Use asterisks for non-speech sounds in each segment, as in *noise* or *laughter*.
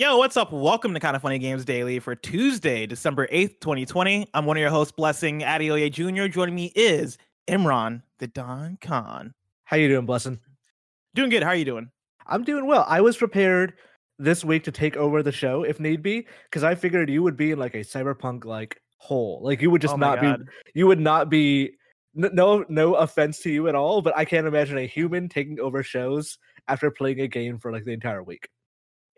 Yo, what's up? Welcome to Kind of Funny Games Daily for Tuesday, December 8th, 2020. I'm one of your hosts, Blessing Adeoye Jr. Joining me is Imran, the Don Khan. How you doing, Blessing? Doing good. How are you doing? I'm doing well. I was prepared this week to take over the show if need be, because I figured you would be in like a cyberpunk like hole. Like you would just Oh not God. be you would not be no no offense to you at all, but I can't imagine a human taking over shows after playing a game for like the entire week.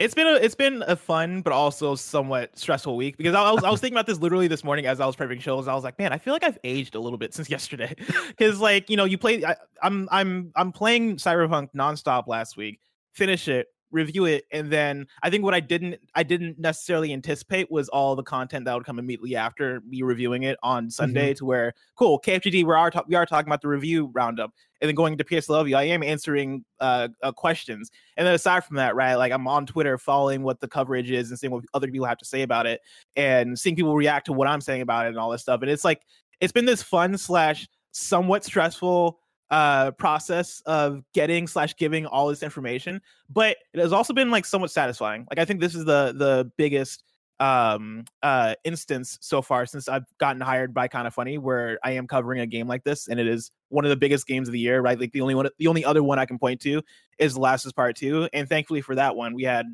It's been a it's been a fun but also somewhat stressful week because I was I was thinking about this literally this morning as I was prepping shows. I was like, man, I feel like I've aged a little bit since yesterday *laughs* because like you know you play I, I'm I'm I'm playing Cyberpunk nonstop last week, finish it, review it, and then I think what I didn't I didn't necessarily anticipate was all the content that would come immediately after me reviewing it on Sunday. To where cool KFGD we are ta- we are talking about the review roundup, and then going to PSLW, I am answering uh, uh questions. And then aside from that, right, like I'm on Twitter following what the coverage is and seeing what other people have to say about it and seeing people react to what I'm saying about it and all this stuff. And it's like it's been this fun slash somewhat stressful uh process of getting slash giving all this information but it has also been like somewhat satisfying. Like i think this is the the biggest um uh instance so far since i've gotten hired by kind of funny where i am covering a game like this and it is one of the biggest games of the year right? Like the only one the only other one i can point to is the last of us part two and thankfully for that one we had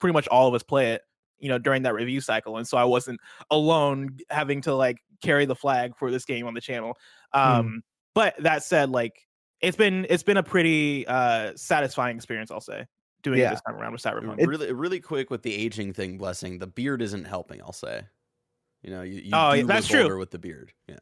pretty much all of us play it you know during that review cycle and so i wasn't alone having to like carry the flag for this game on the channel. Um but that said like it's been it's been a pretty uh satisfying experience i'll say doing it this time around with cyberpunk It- really, really quick with the aging thing. Blessing the beard isn't helping. I'll say. You know, you, you Oh, do yeah, that's true. older with the beard. Yeah.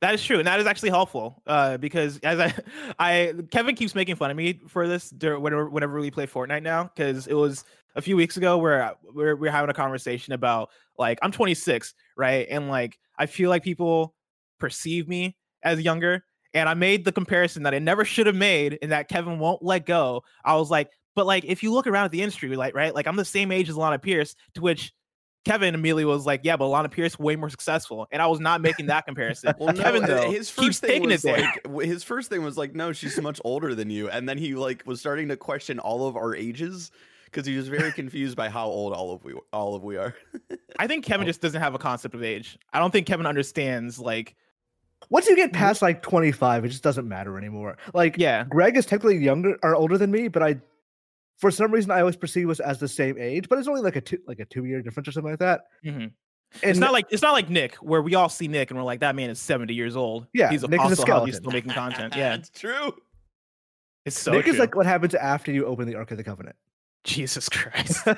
That is true, and that is actually helpful. Uh, because as I, *laughs* I Kevin keeps making fun of me for this whenever whenever we play Fortnite now, because it was a few weeks ago where we're we're having a conversation about like I'm 26, right, and like I feel like people perceive me as younger, and I made the comparison that I never should have made, and that Kevin won't let go. I was like, but like if you look around at the industry, like right, like I'm the same age as Lana Pierce, to which. Kevin immediately was like, "Yeah, but Lana Pierce way more successful," and I was not making that comparison. Well, no, Kevin uh, though his first thing was like his first thing was like, no, she's much older than you, and then he like was starting to question all of our ages because he was very confused by how old all of we all of we are. I think *laughs* Kevin just doesn't have a concept of age. I don't think Kevin understands like Once you get past like 25, it just doesn't matter anymore. Like yeah. Greg is technically younger or older than me, but I for some reason I always perceive us as the same age, but it's only like a two like a two year difference or something like that. mhm. And It's not like it's not like Nick where we all see Nick and we're like that man is 70 years old. Yeah, he's Nick is a also how he's still making content. Yeah, it's *laughs* true. it's so Nick true. is like what happens after you open the Ark of the Covenant. Jesus Christ. *laughs*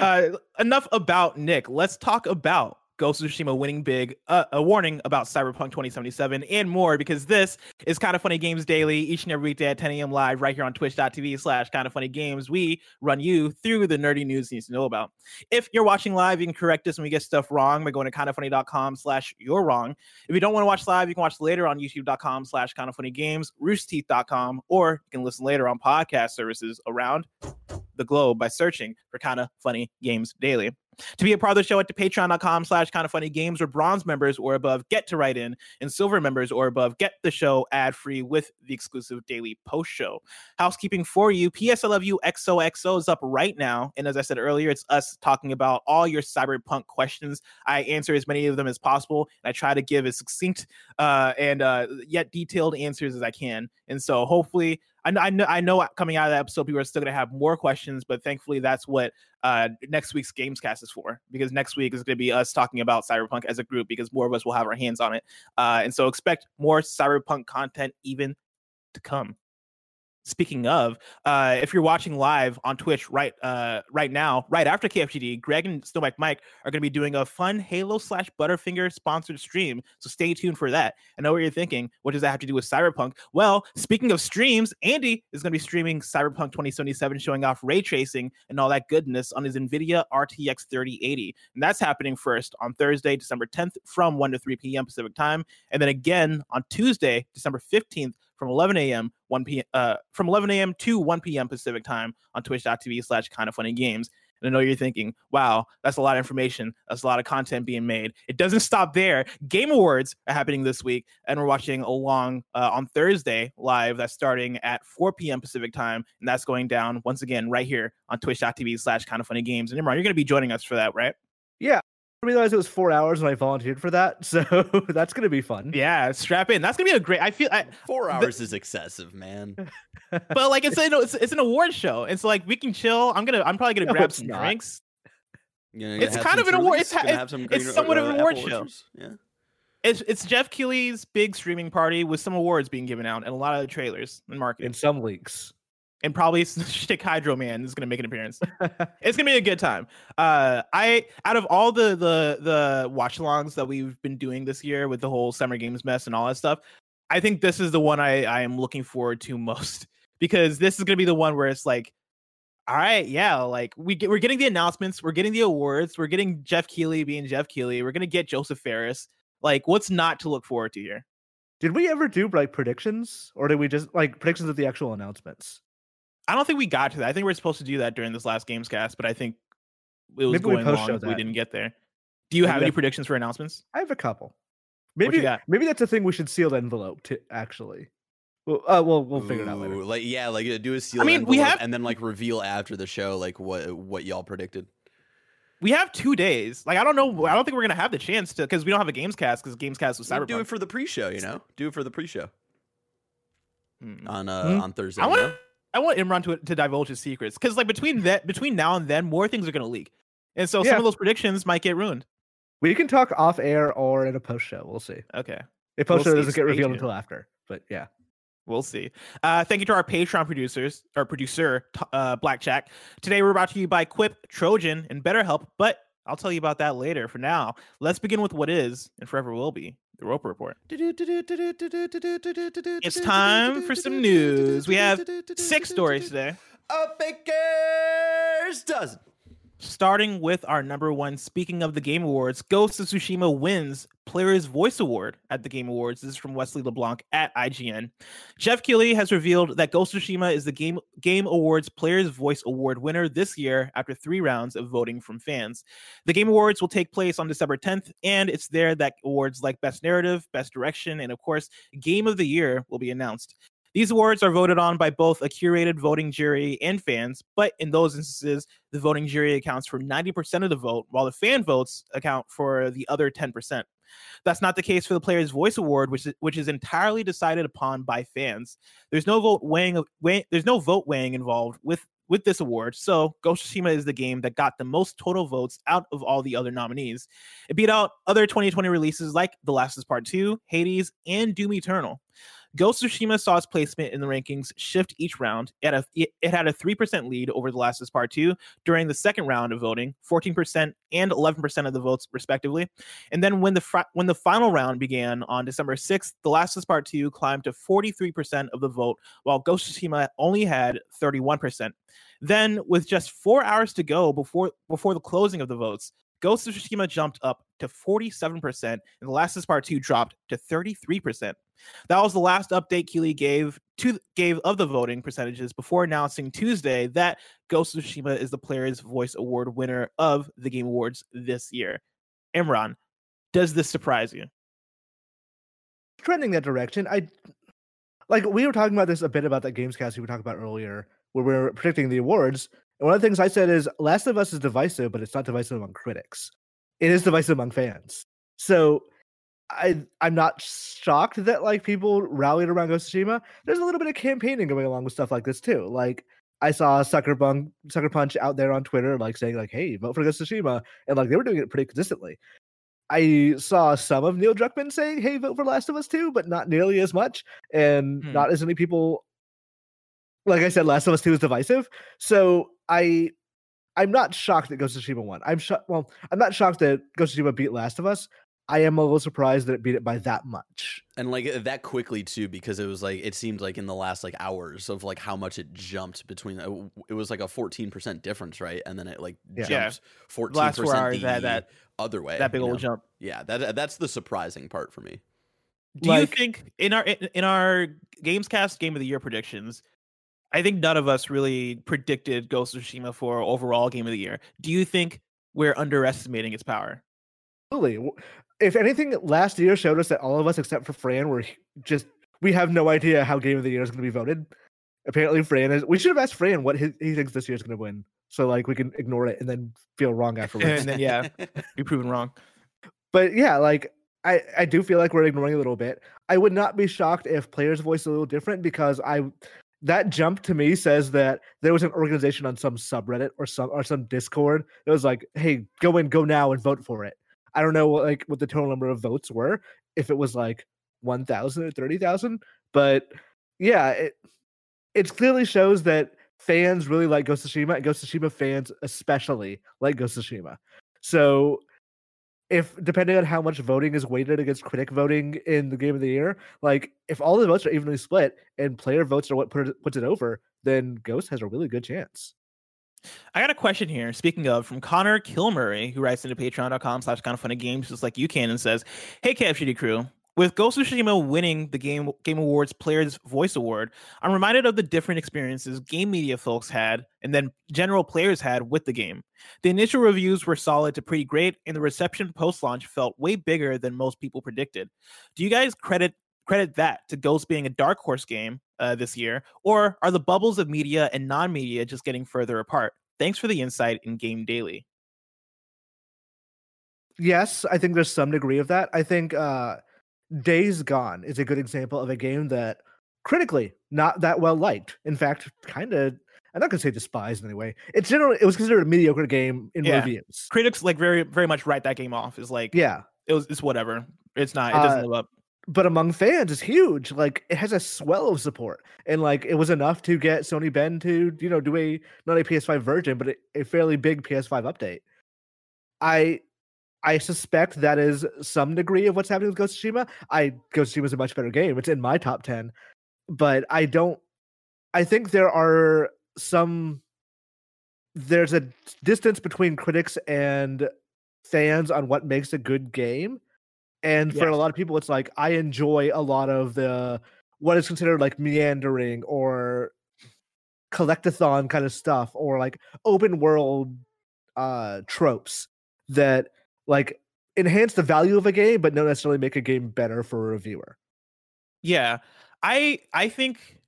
uh, enough about Nick. Let's talk about Ghost of Tsushima winning big. Uh, a warning about Cyberpunk 2077 and more because this is Kind of Funny Games Daily each and every weekday at 10 a.m. live right here on twitch.tv slash Kind of Funny Games. We run you through the nerdy news you need to know about. If you're watching live, you can correct us when we get stuff wrong by going to kindoffunny.com slash you're wrong. If you don't want to watch live, you can watch later on youtube.com slash kind of funny games, roosterteeth.com, or you can listen later on podcast services around the globe by searching for kind of funny games daily. To be a part of the show at the patreon.com slash kind of funny games where bronze members or above get to write in and silver members or above get the show ad free with the exclusive daily post show. Housekeeping for you, PSLFU XOXO is up right now. And as I said earlier, it's us talking about all your cyberpunk questions. I answer as many of them as possible. And I try to give as succinct uh, and uh, yet detailed answers as I can. And so hopefully I know, I know, I know coming out of that episode, people are still going to have more questions, but thankfully, that's what uh, next week's Gamescast is for. Because next week is going to be us talking about Cyberpunk as a group, because more of us will have our hands on it. Uh, and so expect more Cyberpunk content even to come. Speaking of, uh, if you're watching live on Twitch right uh, right now, right after KFGD, Greg and Snowbike Mike are going to be doing a fun Halo slash Butterfinger sponsored stream. So stay tuned for that. I know what you're thinking. What does that have to do with Cyberpunk? Well, speaking of streams, Andy is going to be streaming Cyberpunk 2077, showing off ray tracing and all that goodness on his NVIDIA RTX 3080. And that's happening first on Thursday, December 10th from 1 to 3 p.m. Pacific time. And then again on Tuesday, December 15th from 11 a.m. 1 p. Uh, from 11 a.m. to 1 p.m. Pacific time on Twitch.tv slash kind of funny games. And I know you're thinking, wow, that's a lot of information. That's a lot of content being made. It doesn't stop there. Game Awards are happening this week, and we're watching along uh, on Thursday live. That's starting at 4 p.m. Pacific time, and that's going down once again right here on twitch.tv slash kind of funny games. And Imran, you're going to be joining us for that, right? Yeah. I realized it was four hours when I volunteered for that, *laughs* so that's gonna be fun. Yeah, strap in. That's gonna be a great. I feel I, Four hours is excessive, man. *laughs* but like it's, a, it's it's an award show. It's like we can chill. I'm gonna I'm probably gonna No, grab some not. drinks. You know, It's kind of an award- it's ha- it's- have some it's green- somewhat of an uh, award apple show. oysters. Yeah. It's it's Jeff Keighley's big streaming party with some awards being given out and a lot of the trailers and marketing. And some leaks. And probably *laughs* Shtick Hydro Man is gonna make an appearance. *laughs* it's gonna be a good time. Uh, I out of all the the the watch alongs that we've been doing this year with the whole Summer Games mess and all that stuff, I think this is the one I I am looking forward to *laughs* most because this is gonna be the one where it's like, all right, yeah, like we get we're getting the announcements, we're getting the awards, we're getting Jeff Keighley being Jeff Keighley, we're gonna get Josef Fares. Like, what's not to look forward to here? Did we ever do like predictions, or did we just like predictions of the actual announcements? I don't think we got to that. I think we are supposed to do that during this last games cast, but I think it was Maybe going long. post-show if We didn't get there. Do you Maybe have any that's- predictions for announcements? I have a couple. What you Maybe got? maybe that's a thing we should seal the envelope to actually. Well, uh, we'll we'll figure it out later. Ooh, Like yeah, like uh, do a seal. I mean, we have- and then like reveal after the show like what what y'all predicted. We have two days. Like I don't know. I don't think we're gonna have the chance to because we don't have a games cast because games cast was Well, Cyberpunk. Do it for the pre-show, you know. Do it for the pre-show Hmm. on uh Hmm. on Thursday. I you want know? I want Imran to to divulge his secrets because like between that between now and then more things are gonna leak, and so some of those predictions might get ruined. We can talk off air or in a post show. We'll see. Okay. We'll post show doesn't get revealed until after, but yeah. We'll see. Uh, thank you to our Patreon producers our producer, uh, Blackjack. Today we're brought to you by Quip, Trojan, and BetterHelp, but I'll tell you about that later. For now, let's begin with what is and forever will be the Roper Report. It's time for some news. We have Six stories today, A baker's dozen. Starting with our number one. Speaking of the Game Awards, Ghost of Tsushima wins Player's Voice Award at the Game Awards. This is from Wesley LeBlanc at IGN. Jeff Keighley has revealed that Ghost of Tsushima is the Game Game Awards Players Voice Award winner this year after three rounds of voting from fans. The Game Awards will take place on December 10th, and it's there that awards like Best Narrative, Best Direction, and of course, Game of the Year will be announced. These awards are voted on by both a curated voting jury and fans, but in those instances, the voting jury accounts for 90% of the vote, while the fan votes account for the other 10%. That's not the case for the Player's Voice Award, which is, which is entirely decided upon by fans. There's no vote weighing, weigh, there's no vote weighing involved with with this award. So Ghost of Tsushima is the game that got the most total votes out of all the other nominees. It beat out other 2020 releases like The Last of Us Part 2, Hades, and Doom Eternal. Ghost of Tsushima saw its placement in the rankings shift each round. It had a, it had a 3% lead over The Last of Us Part 2 during the second round of voting, 14% and 11% of the votes respectively. And then when the fr- when the final round began on December 6th, The Last of Us Part 2 climbed to 43% of the vote, while Ghost of Tsushima only had 31%. Then, with just four hours to go before before the closing of the votes, Ghost of Tsushima jumped up to 47%, and The Last of Us Part 2 dropped to 33%. That was the last update Keighley gave to gave of the voting percentages before announcing Tuesday that Ghost of Tsushima is the Player's Voice Award winner of the Game Awards this year. Imran, does this surprise you? trending that direction. I like we were talking about this a bit about that Gamescast we were talking about earlier, where we were predicting the awards. And one of the things I said is Last of Us is divisive, but it's not divisive among critics. It is divisive among fans. So I I'm not shocked that like people rallied around Ghost of Tsushima. There's a little bit of campaigning going along with stuff like this too. Like I saw Sucker Bung Sucker Punch out there on Twitter like saying like, "Hey, vote for Ghost of Tsushima," and like they were doing it pretty consistently. I saw some of Neil Druckmann saying, "Hey, vote for Last of Us 2," but not nearly as much, and Hmm. not as many people. Like I said, Last of Us 2 is divisive, so I, I'm not shocked that Ghost of Tsushima won. I'm shocked. Well, I'm not shocked that Ghost of Tsushima beat Last of Us. I am a little surprised that it beat it by that much. and like uh, that quickly too because it was like it seemed like in the last like hours of like how much it jumped between it was like a 14% difference right and then it like Yeah. Yeah. jumped 14% Last four hours, the that- that- other way That big old know? jump. yeah that that's the surprising part for me Do you think in our in, in our Gamescast Game of the Year predictions, I think none of us really predicted Ghost of Tsushima for overall game of the year. Do you think we're underestimating its power? Absolutely. If anything, last year showed us that all of us except for Fran were just we have no idea how game of the year is going to be voted. Apparently, Fran is. We should have asked Fran what he, he thinks this year is going to win, so like we can ignore it and then feel wrong *laughs* afterwards. and then yeah, be *laughs* proven wrong. but yeah, like I I do feel like we're ignoring a little bit. I would not be shocked if players' voice is a little different because I that jump to me says that there was an organization on some subreddit or some or some Discord that was like, "Hey, go in, go now, and vote for it." I don't know what, like what the total number of votes were, if it was like one thousand or thirty thousand, but yeah, it it clearly shows that fans really like Ghost of Tsushima, and Ghost of Tsushima fans especially like Ghost of Tsushima. So if depending on how much voting is weighted against critic voting in the game of the year, like if all the votes are evenly split and player votes are what puts it over, then Ghost has a really good chance. I got a question here. Speaking of, from Connor Kilmurray, who writes into patreon.com slash kind of funny games, just like you can, and says, Hey, KFGD crew, with Ghost of Tsushima winning the Game Game Awards Players Voice Award, I'm reminded of the different experiences game media folks had and then general players had with the game. The initial reviews were solid to pretty great, and the reception post launch felt way bigger than most people predicted. Do you guys credit credit that to Ghost being a dark horse game uh, this year, or are the bubbles of media and non media just getting further apart? Thanks for the insight in Game Daily. Yes, I think there's some degree of that. I think uh Days Gone is a good example of a game that critically not that well liked. In fact, kind of I'm not gonna say despised in any way. It's generally it was considered a mediocre game in Yeah. reviews. Critics like very very much write that game off as like Yeah, it was it's whatever. It's not. It doesn't Uh, live up. But among fans, it's huge. Like it has a swell of support, and like it was enough to get Sony Bend to you know do a not a PS5 version, but a, a fairly big PS5 update. I I suspect that is some degree of what's happening with Ghost of Tsushima. I Ghost of Tsushima is a much better game. It's in my top ten, but I don't. I think there are some. There's a distance between critics and fans on what makes a good game. And for a lot of people, it's like I enjoy a lot of the what is considered like meandering or collectathon kind of stuff, or like open world uh tropes that like enhance the value of a game, but don't necessarily make a game better for a reviewer. Yeah. I I think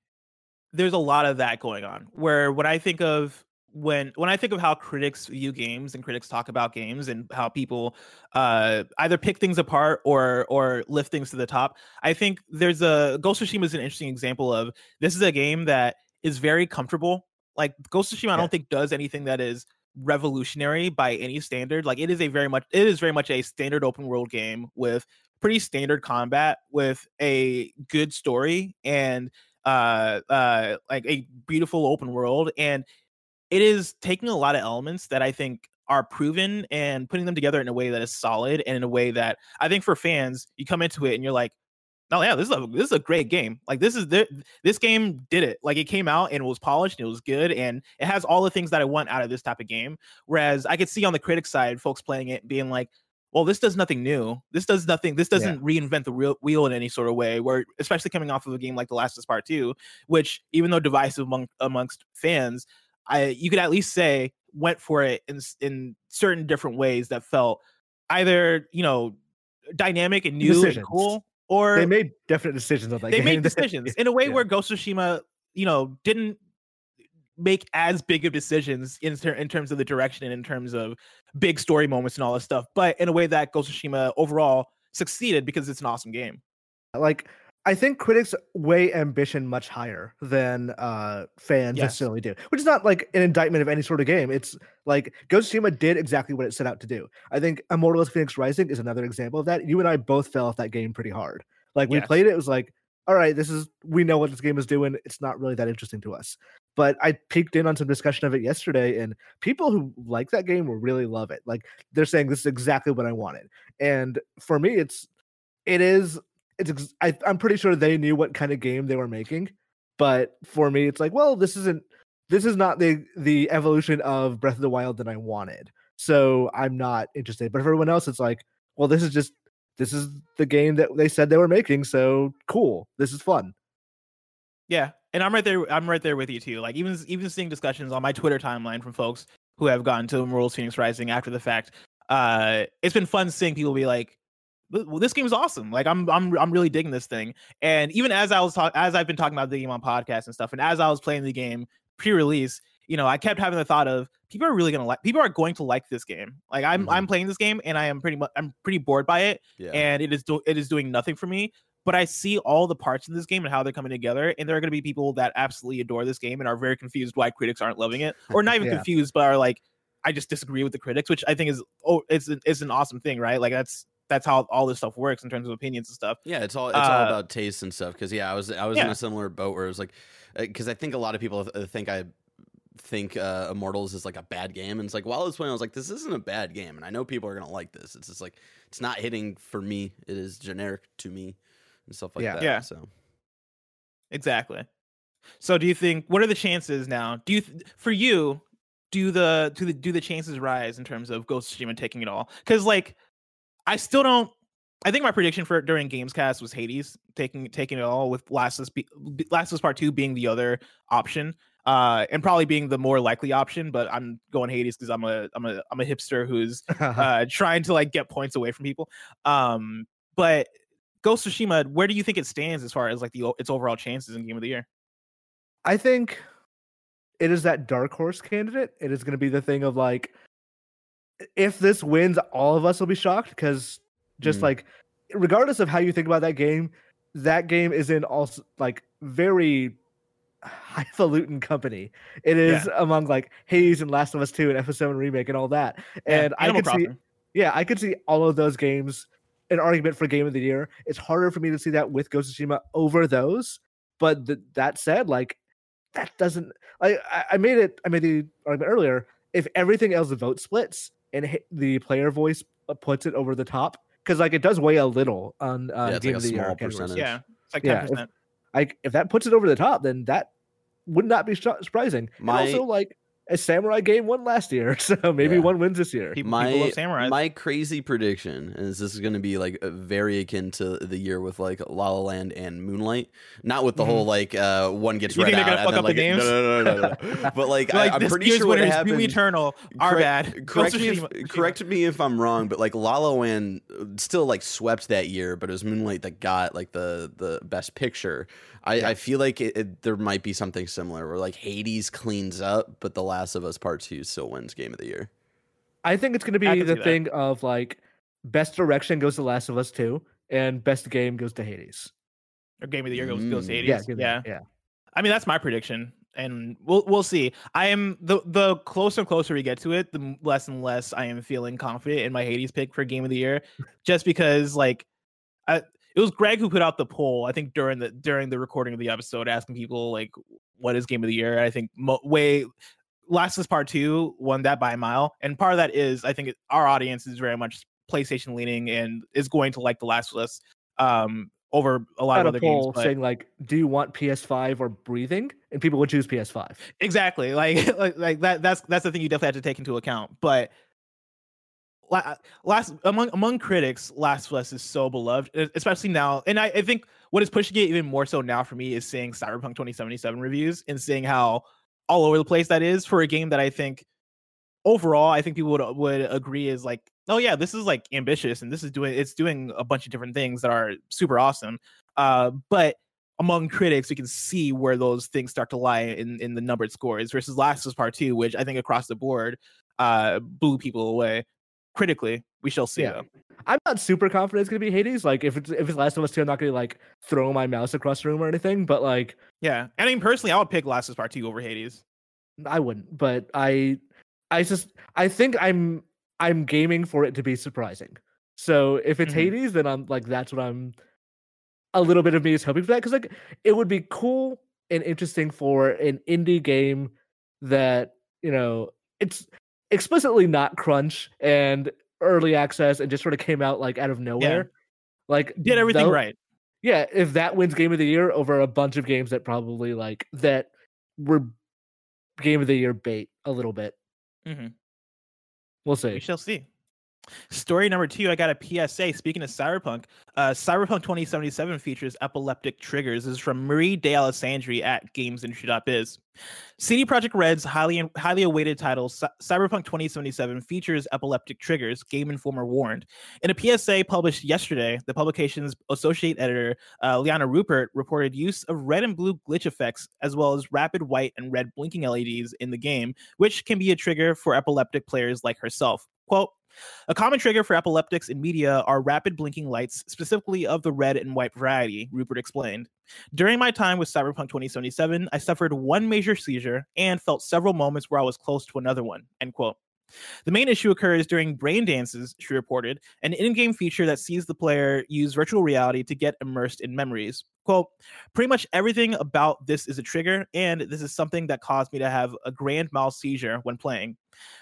there's a lot of that going on. Where when I think of when when I think of how critics view games and critics talk about games and how people uh either pick things apart or or lift things to the top, I think there's a Ghost of Tsushima is an interesting example of this is a game that is very comfortable. Like Ghost of Tsushima, I don't think does anything that is revolutionary by any standard. Like it is a very much it is very much a standard open world game with pretty standard combat with a good story and uh uh like a beautiful open world and it is taking a lot of elements that I think are proven and putting them together in a way that is solid and in a way that I think for fans you come into it and you're like oh yeah this is a this is a great game. Like this is the, this game did it. Like it came out and it was polished and it was good and it has all the things that I want out of this type of game. Whereas I could see on the critic side folks playing it being like well this does nothing new. This does nothing this doesn't reinvent the real wheel in any sort of way. Where especially coming off of a game like the last of us part 2 which even though divisive among amongst fans i you could at least say went for it in in certain different ways that felt either you know dynamic and new and cool or They made definite decisions on that they game. made decisions *laughs* in a way yeah. where Ghost of Tsushima, you know, didn't make as big of decisions in, ter- in terms of the direction and in terms of big story moments and all this stuff, but in a way that Ghost of Tsushima overall succeeded because it's an awesome game. like I think critics weigh ambition much higher than uh fans Yes. necessarily do, which is not like an indictment of any sort of game. It's like Ghost of Tsushima did exactly what it set out to do. I think Immortals Phoenix Rising is another example of that. You and I both fell off that game pretty hard. Like we Yes. played it, it was like, all right, this is we know what this game is doing. It's not really that interesting to us. But I peeked in on some discussion of it yesterday, and people who like that game will really love it. Like they're saying this is exactly what I wanted. And for me, it's it is it's ex- I, i'm pretty sure they knew what kind of game they were making but for me it's like well this isn't this is not the the evolution of breath of the wild that i wanted so i'm not interested but for everyone else it's like well this is just this is the game that they said they were making so cool this is fun Yeah, and I'm right there. I'm right there with you too. Like even even seeing discussions on my Twitter timeline from folks who have gotten to Immortals Phoenix Rising after the fact. Uh, it's been fun seeing people be like, well, this game is awesome. Like I'm I'm I'm really digging this thing. And even as I was talk- as I've been talking about the game on podcasts and stuff, and as I was playing the game pre-release, you know, I kept having the thought of people are really gonna like people are going to like this game. Like I'm Mhm. I'm playing this game and I am pretty much I'm pretty bored by it, Yeah. and it is do- it is doing nothing for me. But I see all the parts in this game and how they're coming together, and there are going to be people that absolutely adore this game and are very confused why critics aren't loving it, or not *laughs* even Yeah. confused, but are like, I just disagree with the critics, which I think is oh, it's an- it's an awesome thing, right? Like that's that's how all this stuff works in terms of opinions and stuff. Yeah, it's all it's all Uh, about taste and stuff. Because yeah, I was I was in a similar boat where it was like, because I think a lot of people think I think uh, Immortals is like a bad game, and it's like while I was playing, I was like, this isn't a bad game, and I know people are gonna like this. It's just like it's not hitting for me. It is generic to me and stuff like Yeah. that. Yeah. So Exactly. So do you think what are the chances now? Do you th- for you do the do the do the chances rise in terms of Ghost of Tsushima taking it all? Cuz like I still don't I think my prediction for during Gamescast was Hades taking taking it all with Last of Us, Last of Us Part 2 being the other option. Uh, and probably being the more likely option, but I'm going Hades because I'm a I'm a I'm a hipster who's *laughs* uh trying to like get points away from people. Um, but Ghost of Tsushima, where do you think it stands as far as like the its overall chances in Game of the Year? I think it is that dark horse candidate. It is going to be the thing of like, if this wins, all of us will be shocked because just Mm. like, regardless of how you think about that game, that game is in also like very highfalutin company. It is among like Hades and Last of Us 2 and FF7 remake and all that. Yeah, And I could see yeah, I could see all of those games an argument for game of the year. It's harder for me to see that with Ghost of Tsushima over those. But th- that said, like that doesn't. I I- I made it. I made the argument earlier. If everything else the vote splits and the player voice uh, puts it over the top, because like it does weigh a little on uh, Yeah, it's game like of a the year small categories. percentage. Yeah, it's like Yeah, ten if- percent. Like if that puts it over the top, then that would not be sh- surprising. My- and also, like a samurai game won last year, *laughs* so maybe Yeah. one wins this year. People, my people love samurais. my crazy prediction is this is going to be like uh, very akin to the year with like La La Land and Moonlight. Not with the whole like uh one gets You read think they're out gonna fuck and then, up the like, No, no, no, no, no, no. *laughs* But like, I, like I'm pretty sure what happened. Doom Eternal, are correct, bad. Correct me, if, correct me if I'm wrong, but like La La Land uh, still like swept that year, but it was Moonlight that got like the the best picture. I, I feel like it, it, there might be something similar where like Hades cleans up, but The Last of Us Part Two still wins Game of the Year. I think it's going to be the see that. thing of like best direction goes to Last of Us 2 and best game goes to Hades. or Game of the Year goes, goes to Mm. Hades. Yeah, Yeah, yeah. I mean, that's my prediction, and we'll we'll see. I am the the closer and closer we get to it, the less and less I am feeling confident in my Hades pick for Game of the Year, just because like, I, it was Greg who put out the poll. I think during the during the recording of the episode, asking people like, what is Game of the Year? I think mo- way. Last of Us Part Two won that by a mile, and part of that is I think our audience is very much PlayStation leaning and is going to like The Last of Us um, over a lot of a other games. poll but- saying like, "Do you want PS5 or breathing?" And people would choose PS5. exactly like, *laughs* like like that that's that's the thing you definitely have to take into account but last among among critics last of us is so beloved especially now and I, I think what is pushing it even more so now for me is seeing cyberpunk 2077 reviews and seeing how all over the place that is for a game that i think overall i think people would would agree is like oh yeah this is like ambitious and this is doing it's doing a bunch of different things that are super awesome uh but among critics, we can see where those things start to lie in, in the numbered scores versus Last of Us Part Two, which I think across the board uh, blew people away. Critically, we shall see. Yeah. I'm not super confident it's gonna be Hades. Like if it's if it's Last of Us 2, I'm not gonna like throw my mouse across the room or anything. But like Yeah, And I mean personally, I would pick Last of Us Part Two over Hades. I wouldn't. But I I just I think I'm I'm gaming for it to be surprising. So if it's Mhm. Hades, then I'm like that's what I'm a little bit of me is hoping for that because like it would be cool and interesting for an indie game that you know it's explicitly not crunch and early access and just sort of came out like out of nowhere. Like Did everything tho- right. Yeah, if that wins game of the year over a bunch of games that probably like that were game of the year bait a little bit. Mhm. We'll see. We shall see. Story number two, I got a PSA. Speaking of Cyberpunk, uh, Cyberpunk 2077 features epileptic triggers. This is from Marie Dealessandri at GamesIndustry.biz. CD Projekt Red's highly highly awaited title Cyberpunk 2077 features epileptic triggers. Game Informer warned in a PSA published yesterday. The publication's associate editor uh, Liana Ruppert reported use of red and blue glitch effects as well as rapid white and red blinking LEDs in the game, which can be a trigger for epileptic players like herself. Quote, a common trigger for epileptics in media are rapid blinking lights, specifically of the red and white variety, Ruppert explained. During my time with Cyberpunk 2077, I suffered one major seizure and felt several moments where I was close to another one. End quote. The main issue occurs during brain dances, she reported, an in game feature that sees the player use virtual reality to get immersed in memories. Quote, pretty much everything about this is a trigger, and this is something that caused me to have a grand mal seizure when playing.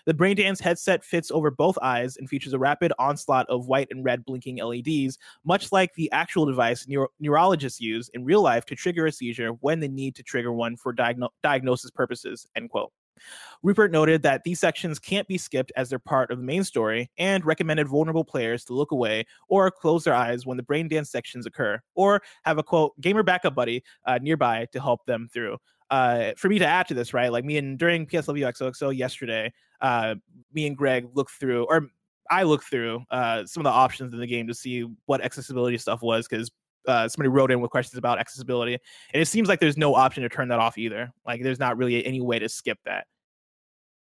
The Braindance headset fits over both eyes and features a rapid onslaught of white and red blinking LEDs, much like the actual device neuro- neurologists use in real life to trigger a seizure when they need to trigger one for diagno- diagnosis purposes. End quote. Ruppert noted that these sections can't be skipped as they're part of the main story and recommended vulnerable players to look away or close their eyes when the brain dance sections occur, or have a quote gamer backup buddy uh, nearby to help them through. Uh, for me to add to this, right? Like me and during PSW XOXO yesterday, uh, me and Greg looked through, or I looked through uh, some of the options in the game to see what accessibility stuff was because uh, somebody wrote in with questions about accessibility, and it seems like there's no option to turn that off either. Like there's not really any way to skip that.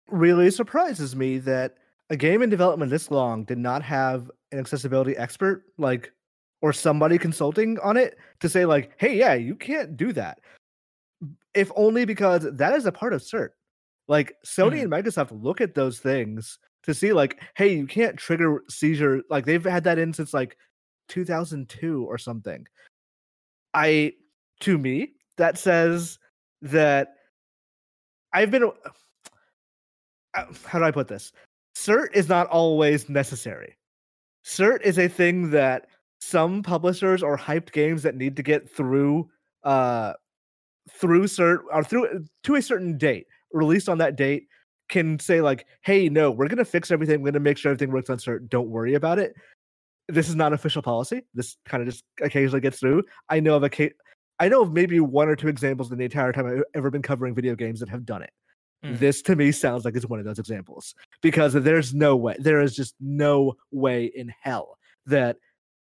Really surprises me that a game in development this long did not have an accessibility expert, like or somebody consulting on it to say like, "Hey, yeah, you can't do that." If only because that is a part of cert. Like Sony mm-hmm. and Microsoft look at those things to see like, "Hey, you can't trigger seizure." Like they've had that in since like 2002 or something. I to me that says that I've been uh, how do I put this? Cert is not always necessary. Cert is a thing that some publishers or hyped games that need to get through uh through cert or through to a certain date, released on that date, can say like, "Hey, no, we're gonna fix everything. We're gonna make sure everything works on cert. Don't worry about it." This is not official policy. This kind of just occasionally gets through. I know of a case. I know of maybe one or two examples in the entire time I've ever been covering video games that have done it. Mm. This to me sounds like it's one of those examples because there's no way, there is just no way in hell that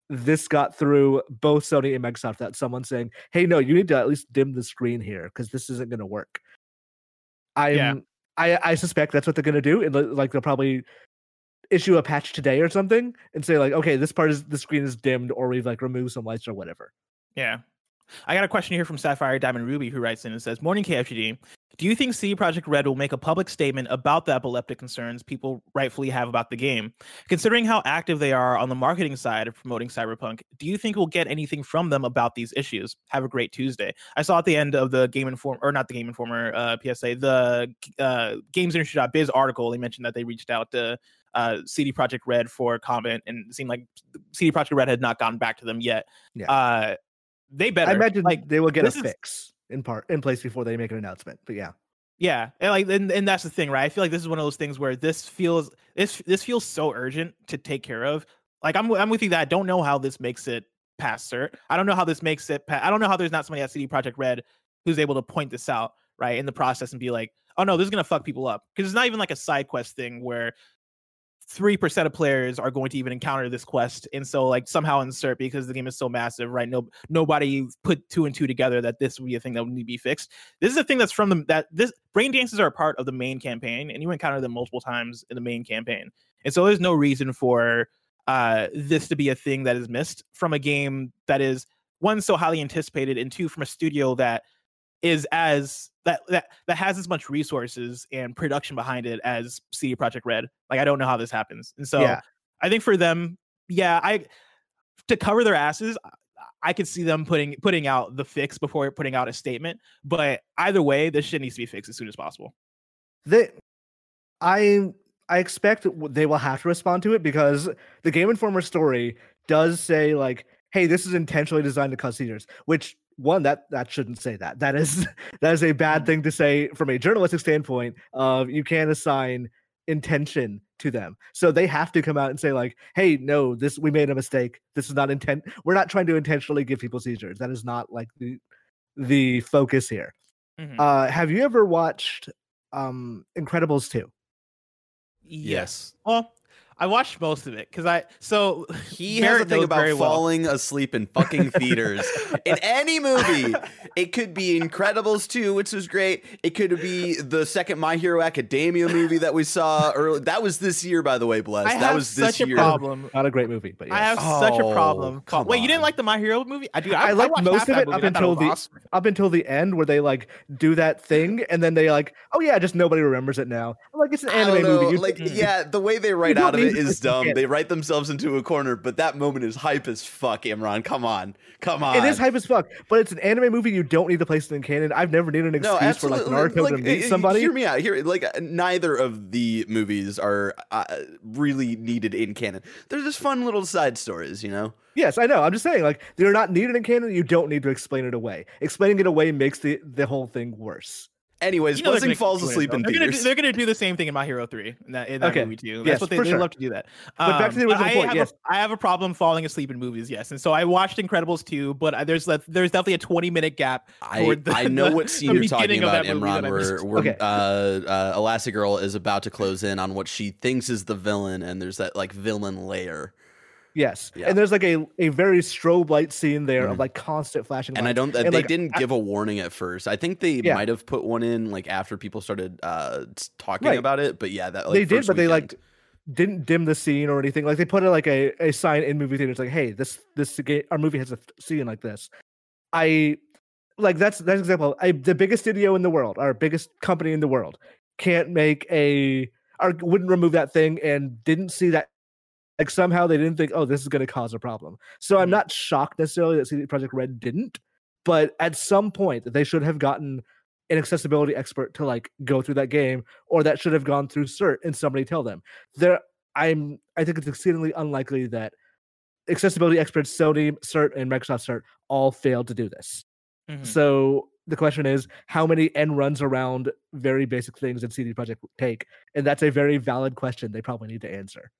this got through both Sony and Microsoft that someone saying, "Hey, no, you need to at least dim the screen here because this isn't going to work." I'm, yeah. I, I suspect that's what they're going to do, and like they'll probably issue a patch today or something and say like, okay, this part is the screen is dimmed or we've like removed some lights or whatever. Yeah. I got a question here from Sapphire Diamond Ruby who writes in and says, Morning KFGD. Do you think CD Projekt Red will make a public statement about the epileptic concerns people rightfully have about the game? Considering how active they are on the marketing side of promoting Cyberpunk, do you think we'll get anything from them about these issues? Have a great Tuesday. I saw at the end of the Game Informer, or not the Game Informer uh, PSA, the uh, GamesIndustry.biz article, they mentioned that they reached out to uh, CD Projekt Red for comment, and it seemed like CD Projekt Red had not gotten back to them yet. Yeah. Uh, they better. I imagine like they will get a fix is, in part in place before they make an announcement. But yeah. Yeah, and like, and, and that's the thing, right? I feel like this is one of those things where this feels this this feels so urgent to take care of. Like, I'm I'm with you that I don't know how this makes it past cert. I don't know how this makes it. Pa- I don't know how there's not somebody at CD Projekt Red who's able to point this out right in the process and be like, oh no, this is gonna fuck people up because it's not even like a side quest thing where three percent of players are going to even encounter this quest, and so like somehow insert because the game is so massive, right? No, nobody put two and two together that this would be a thing that would need to be fixed. This is a thing that's from the that this brain dances are a part of the main campaign, and you encounter them multiple times in the main campaign, and so there's no reason for uh this to be a thing that is missed from a game that is one so highly anticipated, and two from a studio that is as that that that has as much resources and production behind it as CD Projekt Red. Like I don't know how this happens. And so yeah. I think for them, yeah, I to cover their asses, I could see them putting putting out the fix before putting out a statement. But either way, this shit needs to be fixed as soon as possible. They, I I expect they will have to respond to it because the Game Informer story does say like, "Hey, this is intentionally designed to cause seizures," which one that that shouldn't say that that is *laughs* that is a bad mm. thing to say from a journalistic standpoint of you can't assign intention to them. So they have to come out and say like, "Hey, no, this we made a mistake. This is not intent. We're not trying to intentionally give people seizures. That is not like the the focus here." Mhm. Uh, have you ever watched um Incredibles 2? yes. Well, I watched most of it because I so *laughs* He has a thing about very well. falling asleep in fucking theaters. in *laughs* any movie, it could be Incredibles 2, which was great. It could be the second My Hero Academia movie that we saw early. That was this year, by the way, Bless. I that was this such a year. problem. Not a great movie, but I yes. have such a Oh, problem. fall- come Wait, you didn't like the My Hero movie? I do. I, I liked watched most of it up and I thought it until the- awesome. up until the end where they like do that thing and then they like, oh yeah, just nobody remembers it now. I'm like it's an anime movie. You- Like, Mm. *laughs* yeah, the way they write out of need it to *laughs* is dumb. They write themselves into a corner, but that moment is hype as fuck, Imran. Come on. Come on. it is hype as fuck, but it's an anime movie. You don't need to place it in canon. I've never needed an excuse No, for like Naruto to Like, meet uh, somebody. Hear me out. Here, like uh, neither of the movies are uh, really needed in canon. They're just fun little side stories, you know. Yes, I know. I'm just saying, like they're not needed in canon. You don't need to explain it away. Explaining it away makes the the whole thing worse. Anyways, You know falls it, asleep in they're gonna, theaters. they're gonna do the same thing in My Hero Three in that, in that Okay. movie too. That's Yes, what they, they sure. love to do that. But back to the Um, original I point, Have yes. a, I have a problem falling asleep in movies. Yes, and so I watched Incredibles 2, but I- there's there's definitely a 20 minute gap. I, the- I *laughs* know the- what scene you're talking about, Imran, where, where Okay. uh, uh, Elastigirl is about to close in on what she thinks is the villain, and there's that like villain layer. Yes, Yeah. and there's like a, a very strobe light scene there Mhm. of like constant flashing. And I don't. And, they like, didn't I- give a warning at first. I think they Yeah. might have put one in like after people started uh talking Right. about it. But yeah, that like, they did, but they like didn't dim the scene or anything. Like they put a, like a, a sign in movie theaters like, "Hey, this this our movie has a scene like this." I like that's that's an example. I, the biggest studio in the world, our biggest company in the world, can't make a or wouldn't remove that thing and didn't see that. Like somehow they didn't think, "Oh, this is going to cause a problem." So I'm Mhm. not shocked necessarily that CD Projekt Red didn't, but at some point they should have gotten an accessibility expert to like go through that game or that should have gone through cert and somebody tell them there i'm i think it's exceedingly unlikely that accessibility experts sony cert and microsoft cert all failed to do this Mhm. so the question is how many end runs around very basic things in cd projekt take and that's a very valid question they probably need to answer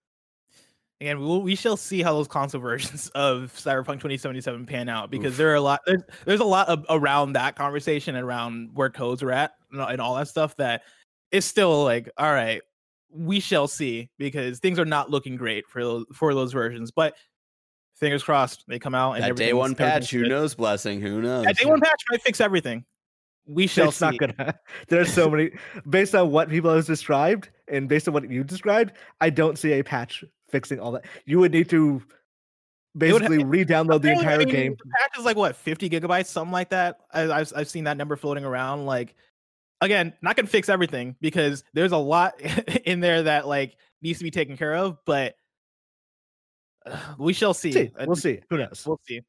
and we, will, we shall see how those console versions *laughs* of Cyberpunk 2077 pan out because there are a lot there's, there's a lot of, around that conversation around where codes are at and all- and all that stuff that is still like all right we shall see because things are not looking great for those for those versions but fingers crossed they come out and that day one patch. Who knows? Blessing. Who knows? that day one patch might fix everything we *laughs* shall it's see not gonna there's so many based on what people have described and based on what you described i don't see a patch fixing all that you would need to basically re-download the entire mean, game the patch is like what 50 gigabytes, something like that. I, I've I've seen that number floating around. Like, again, not gonna fix everything because there's a lot *laughs* in there that like needs to be taken care of. But uh, *sighs* we shall see. see, we'll see who knows We'll see.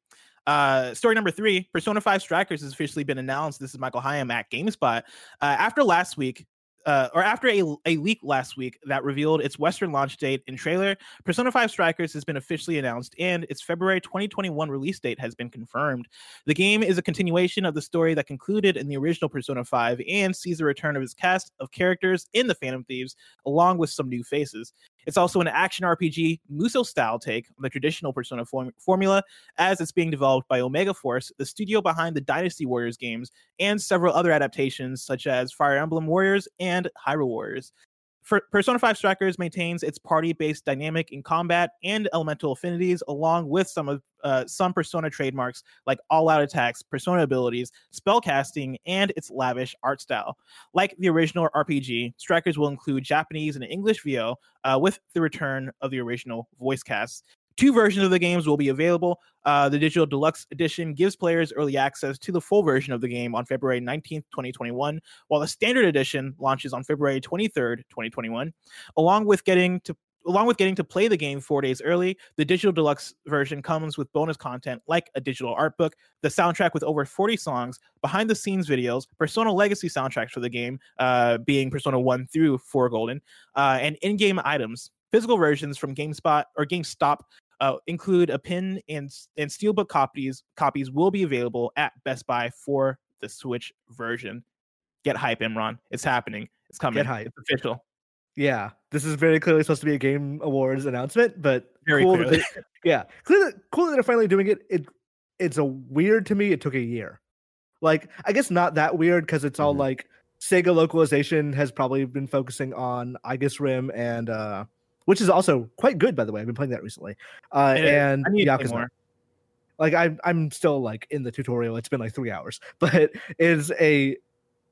Uh, story number three: Persona Five Strikers has officially been announced. This is Michael Higham at GameSpot. Uh, after last week, uh, or after a, a leak last week that revealed its Western launch date and trailer, Persona 5 Strikers has been officially announced and its February 2021 release date has been confirmed. The game is a continuation of the story that concluded in the original Persona 5 and sees the return of its cast of characters in the Phantom Thieves, along with some new faces. It's also an action RPG Musou style take on the traditional Persona form- formula, as it's being developed by Omega Force, the studio behind the Dynasty Warriors games, and several other adaptations such as Fire Emblem Warriors and Hyrule Warriors. Persona 5 Strikers maintains its party-based dynamic in combat and elemental affinities, along with some of uh, some Persona trademarks like all-out attacks, Persona abilities, spellcasting, and its lavish art style. Like the original RPG, Strikers will include Japanese and English VO, uh, with the return of the original voice casts. Two versions of the games will be available. Uh, the digital deluxe edition gives players early access to the full version of the game on February 19th, 2021, while the standard edition launches on February 23rd, 2021. Along with getting to along with getting to play the game four days early, the digital deluxe version comes with bonus content like a digital art book, the soundtrack with over 40 songs, behind the scenes videos, Persona Legacy soundtracks for the game, uh, being Persona 1 through 4 Golden, uh, and in game items. Physical versions from GameSpot or GameStop uh, include a pin and and steelbook copies. Copies will be available at Best Buy for the Switch version. Get hype, Imran! It's happening. It's coming. Get hype. It's official. Yeah, this is very clearly supposed to be a game awards announcement, but Very cool clearly. they- yeah, clearly, cool that they're finally doing it. It it's a weird to me. It took a year. Like, I guess not that weird because it's all Mhm. like Sega localization has probably been focusing on I guess Rim and uh which is also quite good by the way. I've been playing that recently. Uh and I need Yakuza. more. Like I'm I'm still like in the tutorial. It's been like three hours, *laughs* but it's a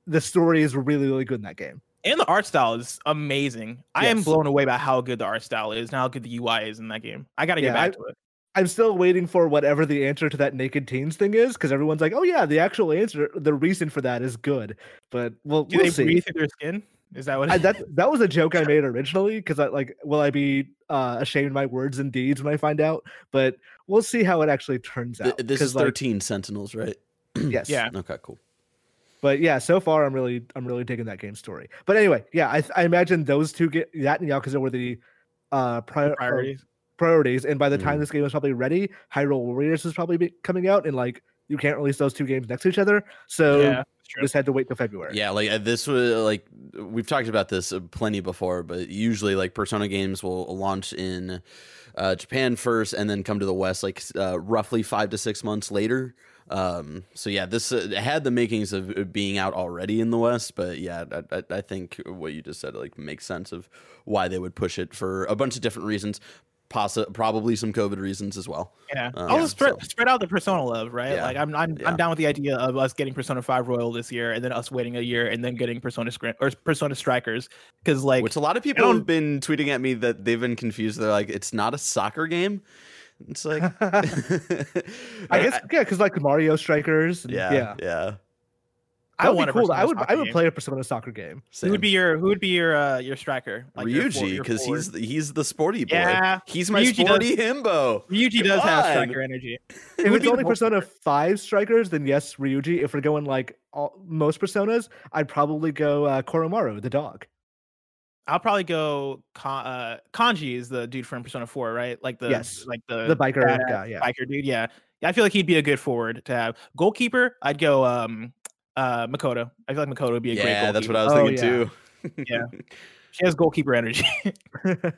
the story is really really good in that game. And the art style is amazing. I am blown away by how good the art style is and how good the UI is in that game. I got to get Yeah, back I- to it. I'm still waiting for whatever the answer to that naked teens thing is, because everyone's like, "Oh yeah, the actual answer, the reason for that is good." But we'll, Do we'll they see. breathe through their skin? Is that what? I, that that was a joke I *laughs* made originally, because I like, will I be uh, ashamed of my words and deeds when I find out? But we'll see how it actually turns Th- out. this 'cause, is like, 13 Sentinels, right? *clears throat* yes, Yeah. Okay, cool. But yeah, so far I'm really I'm really digging that game story. But anyway, yeah, I I imagine those two get that and Yakuza were the uh prior, or priorities. priorities. And by the time Mhm. this game is probably ready, Hyrule Warriors is probably be coming out, and like you can't release those two games next to each other. So yeah, just had to wait till February. Yeah, like uh, this was like we've talked about this uh, plenty before, but usually like Persona games will launch in uh, Japan first and then come to the West like uh, roughly five to six months later. Um, so yeah, this uh, had the makings of being out already in the West, but yeah, I, I, I think what you just said like makes sense of why they would push it for a bunch of different reasons, possi- probably some COVID reasons as well. Yeah. Um, also yeah, spread, so- spread out the Persona love, right? Yeah. Like I'm I'm Yeah. I'm down with the idea of us getting Persona 5 Royal this year and then us waiting a year and then getting Persona Scrim- or Persona Strikers cuz like Which a lot of people have been tweeting at me that they've been confused. They're like, it's not a soccer game. It's like, *laughs* I guess *laughs* yeah, because like Mario Strikers. and- yeah, yeah. yeah. I would want be cool. I would I would game. play a Persona soccer game. Who would be your who would be your uh your striker? your for- Ryuji because he's the- he's the sporty boy. Yeah. he's my Ryuji does- sporty himbo. Ryuji Come does have striker energy. *laughs* If would it's the only most- Persona Five strikers, then yes, Ryuji. If we're going like all, most Personas, I'd probably go uh, Koromaru, the dog. I'll probably go Kon- uh Kanji is the dude from Persona 4, right? Like the Yes. like the The biker badass guy, yeah. biker dude. Yeah. Yeah, I feel like he'd be a good forward to have. Goalkeeper, I'd go um uh Makoto. I feel like Makoto would be a great Yeah, that's what I was Oh, thinking yeah. too. *laughs* Yeah, she has goalkeeper energy. *laughs* All right,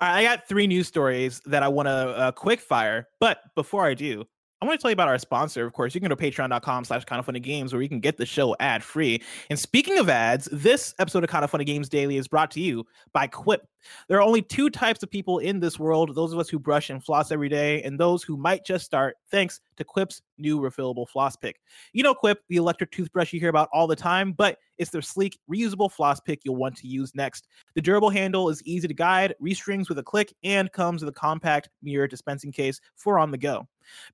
I got three news stories that I want to uh, quick fire. But before I do, I want to tell you about our sponsor. Of course, you can go to patreon.com slash kind of funny games where you can get the show ad free. And speaking of ads, this episode of Kind of Funny Games Daily is brought to you by Quip. There are only two types of people in this world those of us who brush and floss every day, and those who might just start thanks to Quip's new refillable floss pick. You know, Quip, the electric toothbrush you hear about all the time, but it's their sleek, reusable floss pick you'll want to use next. The durable handle is easy to guide, restrings with a click, and comes with a compact mirror dispensing case for on the go.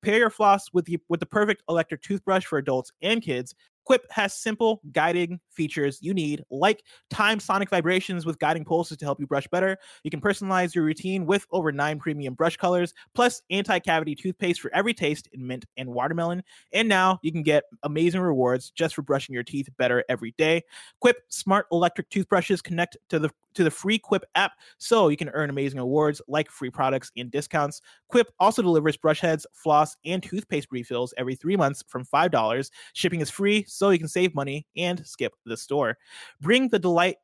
Pair your floss with the with the perfect electric toothbrush for adults and kids. Quip has simple guiding features you need, like time sonic vibrations with guiding pulses to help you brush better. You can personalize your routine with over nine premium brush colors, plus anti cavity toothpaste for every taste in mint and watermelon. And now you can get amazing rewards just for brushing your teeth better every day. Quip smart electric toothbrushes connect to the to the free Quip app, so you can earn amazing awards like free products and discounts. Quip also delivers brush heads, floss, and toothpaste refills every three months from five dollars. Shipping is free, so you can save money and skip the store. Bring the delight.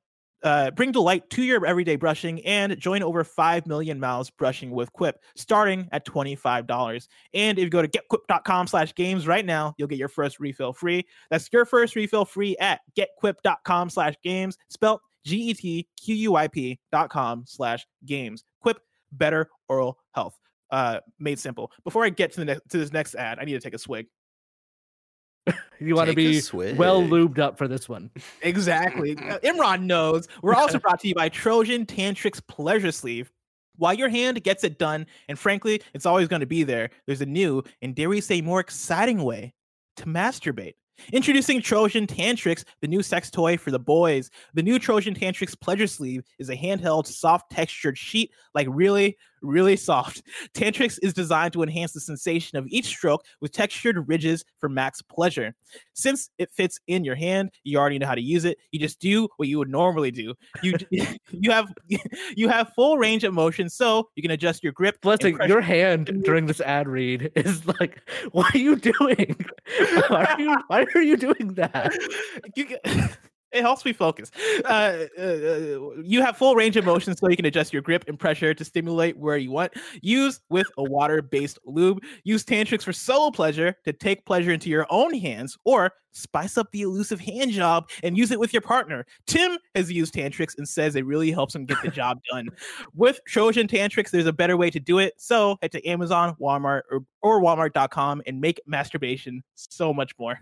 Uh, bring delight to your everyday brushing and join over 5 million mouths brushing with Quip, starting at $25. And if you go to getquip.com slash games right now, you'll get your first refill free. That's your first refill free at getquip.com slash games, spelled G-E-T-Q-U-I-P dot com slash games. Quip, better oral health. Uh, made simple. Before I get to the next to this next ad, I need to take a swig. *laughs* You want to be well lubed up for this one. Exactly. *laughs* Uh, Imran knows. We're also *laughs* brought to you by Trojan Tantrix Pleasure Sleeve. While your hand gets it done, and frankly, it's always going to be there, there's a new and dare we say more exciting way to masturbate. Introducing Trojan Tantrix, the new sex toy for the boys. The new Trojan Tantrix Pleasure Sleeve is a handheld, soft textured sheet, like really, really soft. *laughs* Tantrix is designed to enhance the sensation of each stroke with textured ridges for max pleasure. Since it fits in your hand, you already know how to use it. You just do what you would normally do. You *laughs* you have *laughs* you have full range of motion, so you can adjust your grip. Blessing, your hand during this ad read is like, what are you doing? why, are you, why are you doing that? You it helps me focus. Uh, uh, uh, you have full range of motion, so you can adjust your grip and pressure to stimulate where you want. Use with a water-based lube. Use tantrics for solo pleasure to take pleasure into your own hands, or spice up the elusive hand job and use it with your partner. Tim has used tantrics and says it really helps him get the job *laughs* done. With Trojan Tantrics, there's a better way to do it. So head to Amazon, Walmart, or, or Walmart.com and make masturbation so much more.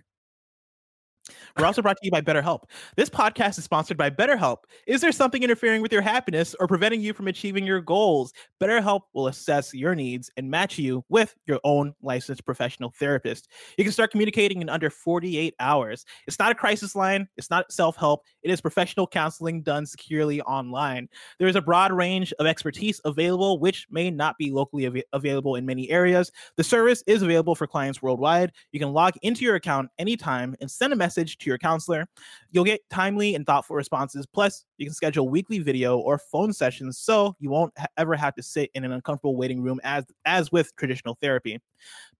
We're also brought to you by BetterHelp. This podcast is sponsored by BetterHelp. Is there something interfering with your happiness or preventing you from achieving your goals? BetterHelp will assess your needs and match you with your own licensed professional therapist. You can start communicating in under 48 hours. It's not a crisis line, it's not self help, it is professional counseling done securely online. There is a broad range of expertise available, which may not be locally av- available in many areas. The service is available for clients worldwide. You can log into your account anytime and send a message to your counselor. You'll get timely and thoughtful responses. Plus, you can schedule weekly video or phone sessions so you won't ha- ever have to sit in an uncomfortable waiting room as as with traditional therapy.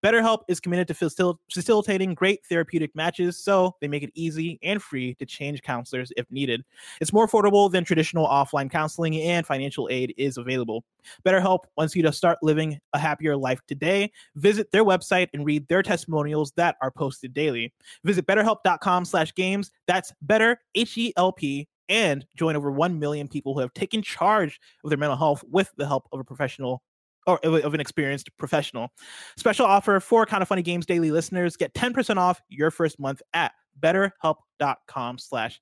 BetterHelp is committed to facil- facilitating great therapeutic matches, so they make it easy and free to change counselors if needed. It's more affordable than traditional offline counseling, and financial aid is available. BetterHelp wants you to start living a happier life today. Visit their website and read their testimonials that are posted daily. Visit betterhelp.com/games. That's better H E L P and join over 1 million people who have taken charge of their mental health with the help of a professional or of an experienced professional. Special offer for kind of funny games daily listeners. Get 10% off your first month at betterhelp.com slash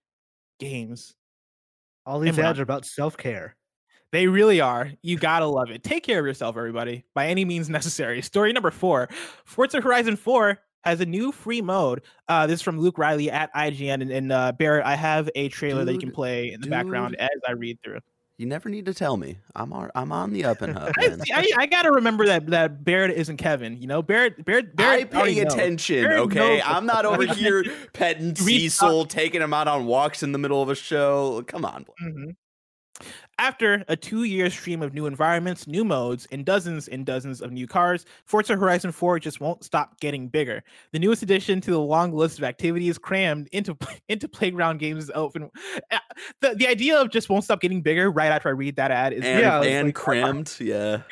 games. All these ads are about self care. They really are. You gotta love it. Take care of yourself, everybody, by any means necessary. Story number four Forza Horizon 4 has a new free mode. Uh, this is from Luke Reilly at IGN. And, and uh, Barrett, I have a trailer that you can play in the background as I read through. You never need to tell me. I'm on, I'm on the up and up. *laughs* I. I, I gotta remember that that Barrett isn't Kevin. You know, Barrett Barrett Barrett already pay attention, Barrett okay? I'm not over here petting *laughs* Cecil, taking him out on walks in the middle of a show. Come on. Mhm. After a two year stream of new environments, new modes, and dozens and dozens of new cars, Forza Horizon 4 just won't stop getting bigger. The newest addition to the long list of activities crammed into *laughs* into playground games open. Uh, The, the idea of just won't stop getting bigger right after I read that ad is And, Yeah, and like- *laughs* crammed, yeah. *laughs*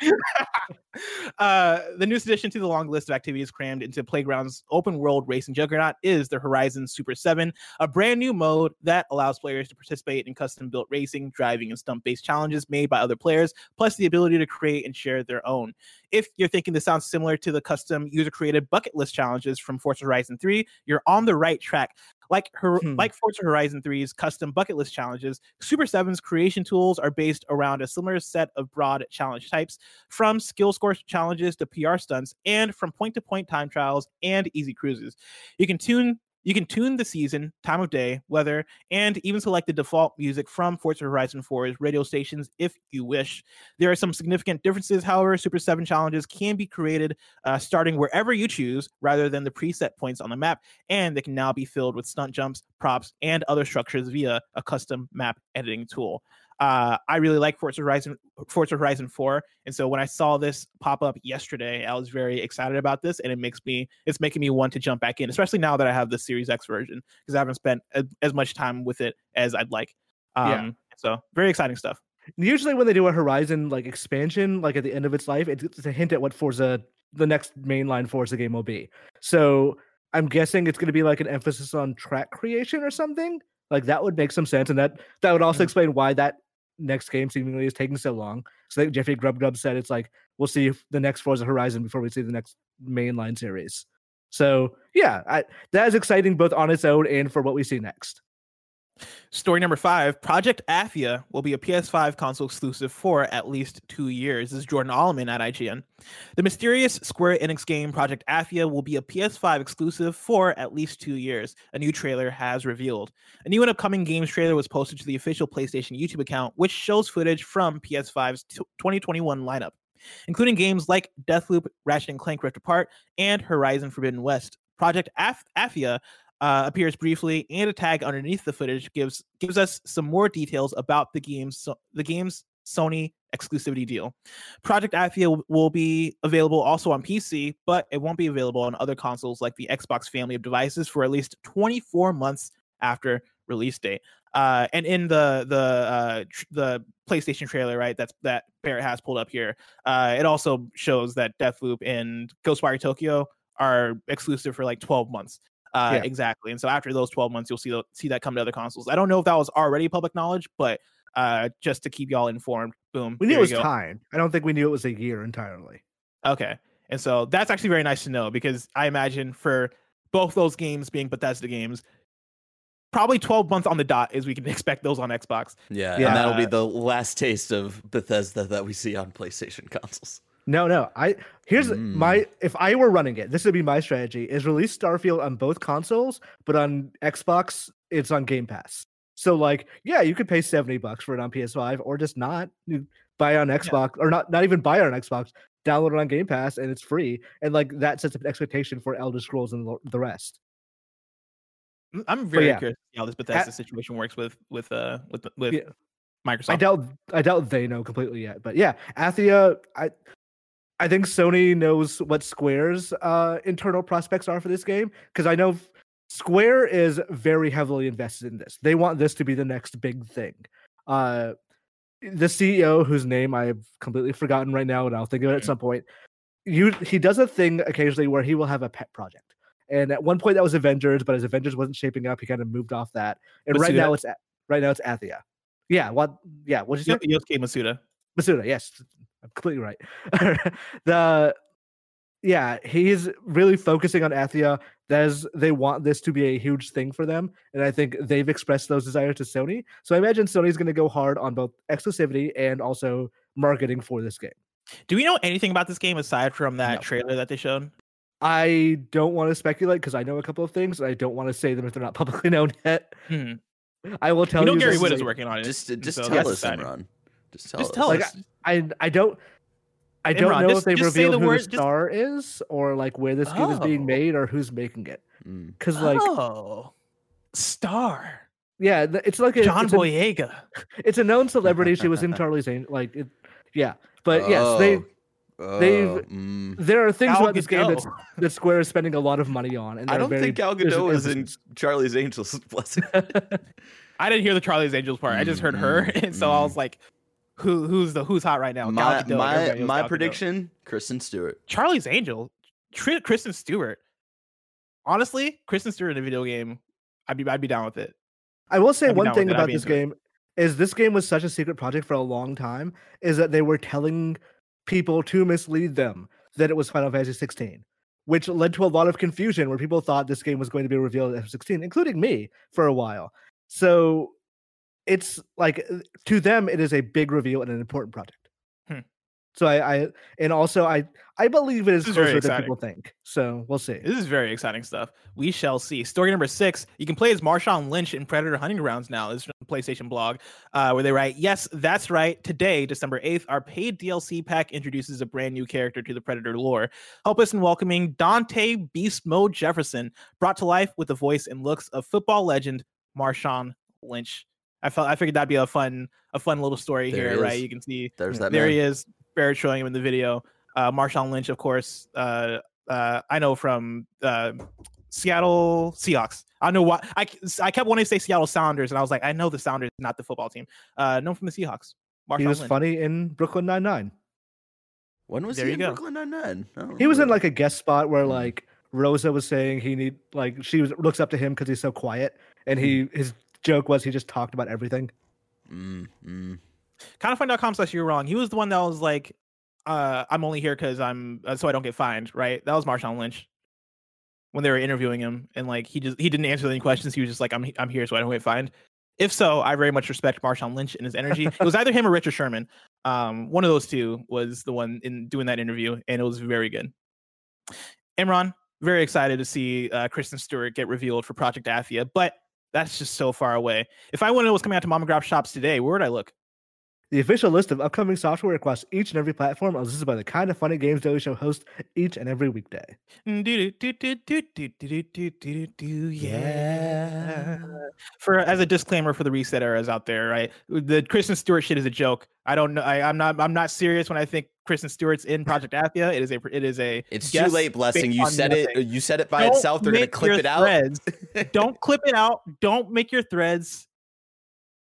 uh, the newest addition to the long list of activities crammed into Playground's open world racing juggernaut is the Horizon Super 7, a brand new mode that allows players to participate in custom built racing, driving, and stunt based challenges made by other players, plus the ability to create and share their own. If you're thinking this sounds similar to the custom user created bucket list challenges from Forza Horizon 3, you're on the right track. Like her, Hmm. like Forza Horizon 3's custom bucket list challenges, Super 7's creation tools are based around a similar set of broad challenge types, from skill score challenges to PR stunts, and from point to point time trials and easy cruises. You can tune you can tune the season, time of day, weather, and even select the default music from Forza Horizon 4's radio stations if you wish. There are some significant differences, however. Super 7 challenges can be created uh, starting wherever you choose rather than the preset points on the map, and they can now be filled with stunt jumps, props, and other structures via a custom map editing tool. Uh, I really like Forza Horizon, Forza Horizon 4, and so when I saw this pop up yesterday, I was very excited about this, and it makes me it's making me want to jump back in, especially now that I have the Series X version because I haven't spent a, as much time with it as I'd like. Um, Yeah. So very exciting stuff. Usually, when they do a Horizon like expansion, like at the end of its life, it's, it's a hint at what Forza, the next mainline Forza game will be. So I'm guessing it's going to be like an emphasis on track creation or something. Like that would make some sense, and that that would also Mhm. explain why that next game seemingly is taking so long. So Jeffrey Grubb Grubb said, it's like we'll see the next Forza Horizon before we see the next mainline series. So yeah, I, that is exciting both on its own and for what we see next. Story number five Project Athia will be a PS5 console exclusive for at least two years. This is Jordan Oloman at IGN. The mysterious Square Enix game Project Athia will be a PS5 exclusive for at least two years, a new trailer has revealed. A new and upcoming games trailer was posted to the official PlayStation YouTube account, which shows footage from PS5's t- 2021 lineup, including games like Deathloop, Ratchet and Clank Rift Apart, and Horizon Forbidden West. Project Ath- Athia uh, appears briefly, and a tag underneath the footage gives gives us some more details about the game's so, the game's Sony exclusivity deal. Project Athia will, be available also on PC, but it won't be available on other consoles like the Xbox family of devices for at least 24 months after release date. Uh, and in the the uh, tr- the PlayStation trailer, right? That's that Barrett has pulled up here. Uh, it also shows that Deathloop and Ghostwire Tokyo are exclusive for like 12 months. Uh, Yeah. exactly. And so after those 12 months, you'll see the, see that come to other consoles. I don't know if that was already public knowledge, but uh, just to keep y'all informed, boom. We knew it was go. time. I don't think we knew it was a year entirely. Okay. And so that's actually very nice to know because I imagine for both those games being Bethesda games, probably 12 months on the dot is we can *laughs* expect those on Xbox. Yeah, Yeah. and that'll be the last taste of Bethesda that we see on PlayStation consoles. No, no. I here's Mm. my if I were running it, this would be my strategy: is release Starfield on both consoles, but on Xbox, it's on Game Pass. So like, yeah, you could pay seventy bucks for it on PS5, or just not You buy on Xbox, or not not even buy it on Xbox. Download it on Game Pass, and it's free. And like that sets up an expectation for Elder Scrolls and the- rest. I'm- I'm very yeah. curious how this Bethesda situation works with with uh with with Yeah. Microsoft. I doubt I doubt they know completely yet. But yeah, Athia, I I think Sony knows what Square's uh internal prospects are for this game because I know Square is very heavily invested in this. They want this to be the next big thing. Uh the CEO whose name I've completely forgotten right now and I'll think of it at Mhm. some point. You he does a thing occasionally where he will have a pet project. And at one point that was Avengers, but as Avengers wasn't shaping up, he kind of moved off that. And right now it's right now it's Athia. Yeah, what yeah, what'd you say? Yosuke Matsuda. Matsuda, yes, I'm completely right. *laughs* the yeah, he's really focusing on Athia. There's they want this to be a huge thing for them, and I think they've expressed those desires to Sony. So I imagine Sony's going to go hard on both exclusivity and also marketing for this game. Do we know anything about this game aside from that No. trailer that they showed? I don't want to speculate because I know a couple of things, and I don't want to say them if they're not *laughs* publicly known yet. Hmm. I will tell We know you. Gary Whitta is is working on it. Just, just so tell that's us, exciting. Imran. Just tell Just us. tell Like, us. I I don't I don't Imran, know just- if they've just say revealed the who word- the just- star is or like where this game is being Oh. made or who's making it. Mm. Because like oh, Star yeah, it's like a John it's, a, Boyega. *laughs* it's a known celebrity. She was in Charlie's Angel. Like it, yeah, but yes, they Oh, they've- oh, mm. there are things Gal about this game that's, *laughs* that Square is spending a lot of money on. And I don't very, think Gal Gadot is in. Charlie's Angels. *laughs* Bless I didn't hear the Charlie's Angels part. I just heard her, Mm, and so I mm. was like, "Who? Who's the who's hot right now?" Gal my Gadot, my my Gal Gadot. prediction: Kristen Stewart. Charlie's Angel, Tr- Kristen Stewart. Honestly, Kristen Stewart in a video game, I'd be I'd be down with it. I will say I'd one thing about this game is this game was such a secret project for a long time. Is that they were telling people to mislead them that it was Final Fantasy 16, which led to a lot of confusion where people thought this game was going to be revealed at 16, including me for a while. So it's like uh, to them it is a big reveal and an important project. Hmm. So I, I and also I I believe it is is closer than people think. So we'll see. This is very exciting stuff. We shall see. Story number six. You can play as Marshawn Lynch in Predator Hunting Grounds now. This is from the PlayStation blog, uh, where they write, Yes, that's right. Today, December 8th, our paid DLC pack introduces a brand new character to the Predator lore. Help us in welcoming Dante Beast Mode Jefferson, brought to life with the voice and looks of football legend Marshawn Lynch. I felt I figured that'd be a fun, a fun little story There here, right? You can see There's that there man. he is. Barrett showing him in the video. Uh, Marshawn Lynch, of course. Uh, uh, I know from uh, Seattle Seahawks. I know what I I kept wanting to say Seattle Sounders, and I was like, I know the Sounders, not the football team. Uh, known from the Seahawks. Marshawn He was Lynch. funny in Brooklyn Nine Nine. When was There he in go. Brooklyn Nine Nine? He was in like a guest spot where Mhm. like Rosa was saying he need like she was looks up to him because he's so quiet, and he his joke was he just talked about everything. Mm, mm. find.com slash you're wrong. He was the one that was like, uh, I'm only here because I'm uh, so I don't get fined, right? That was Marshawn Lynch when they were interviewing him, and like he just he didn't answer any questions. He was just like, I'm I'm here so I don't get fined. If so, I very much respect Marshawn Lynch and his energy. it was either him or Richard Sherman. Um, one of those two was the one in doing that interview, and it was very good. Imran, very excited to see uh, Kristen Stewart get revealed for Project Athia, but that's just so far away. If I want to know what's coming out to mom and grab shops today, where would I look? The official list of upcoming software across each and every platform is listed by the kind of funny games Daily Show hosts each and every weekday. Yeah. For as a disclaimer for the reset eras out there, right? The Kristen Stewart shit is a joke. I don't know. I, I'm not. I'm not serious when I think Kristen Stewart's in Project Athia. It is a. It is a. It's too late, blessing. You on said it. nothing. You said it by Don't itself. They're gonna make clip it out. threads. don't clip it out. Don't make your threads.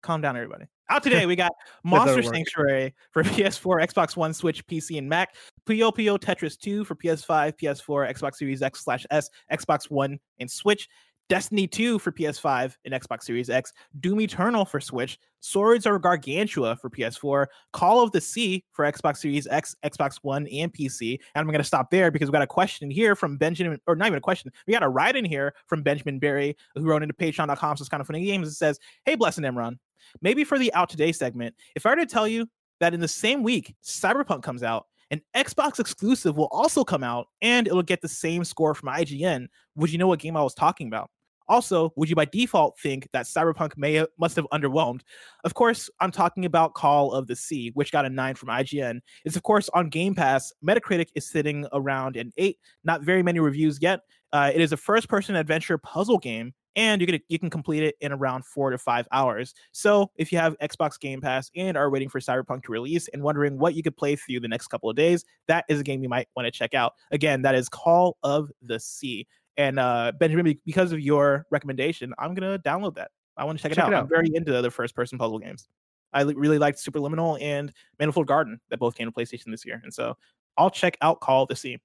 Calm down, everybody. Out today, we got *laughs* Monster. Sanctuary for *laughs* PS4, Xbox One, Switch, PC, and Mac. Puyo Puyo Tetris 2 for PS5, PS4, Xbox Series X slash S, Xbox One, and Switch. Destiny 2 for PS5 and Xbox Series X. Doom Eternal for Switch. Swords of Gargantua for PS4. Call of the Sea for Xbox Series X, Xbox One, and PC. And I'm going to stop there because we got a question here from Benjamin, or not even a question. We got a write in here from Benjamin Berry, who wrote into patreon.com. So it's kind of funny games. It says, Hey, Blessing Imran, maybe for the Out Today segment, if I were to tell you that in the same week Cyberpunk comes out, an Xbox exclusive will also come out and it'll get the same score from IGN, would you know what game I was talking about? Also, would you by default think that Cyberpunk may must have underwhelmed? Of course, I'm talking about Call of the Sea, which got a 9 from IGN. It's of course on Game Pass. Metacritic is sitting around an 8. Not very many reviews yet. Uh, it is a first-person adventure puzzle game and you can you can complete it in around four to five hours. So if you have Xbox Game Pass and are waiting for Cyberpunk to release and wondering what you could play through the next couple of days, that is a game you might want to check out. Again, that is Call of the Sea. And uh, Benjamin, because of your recommendation, I'm gonna download that. I want to check, Check it, it out. I'm very into the first-person puzzle games. I li- really liked Superliminal and Manifold Garden that both came to PlayStation this year, and so I'll check out Call of the Sea.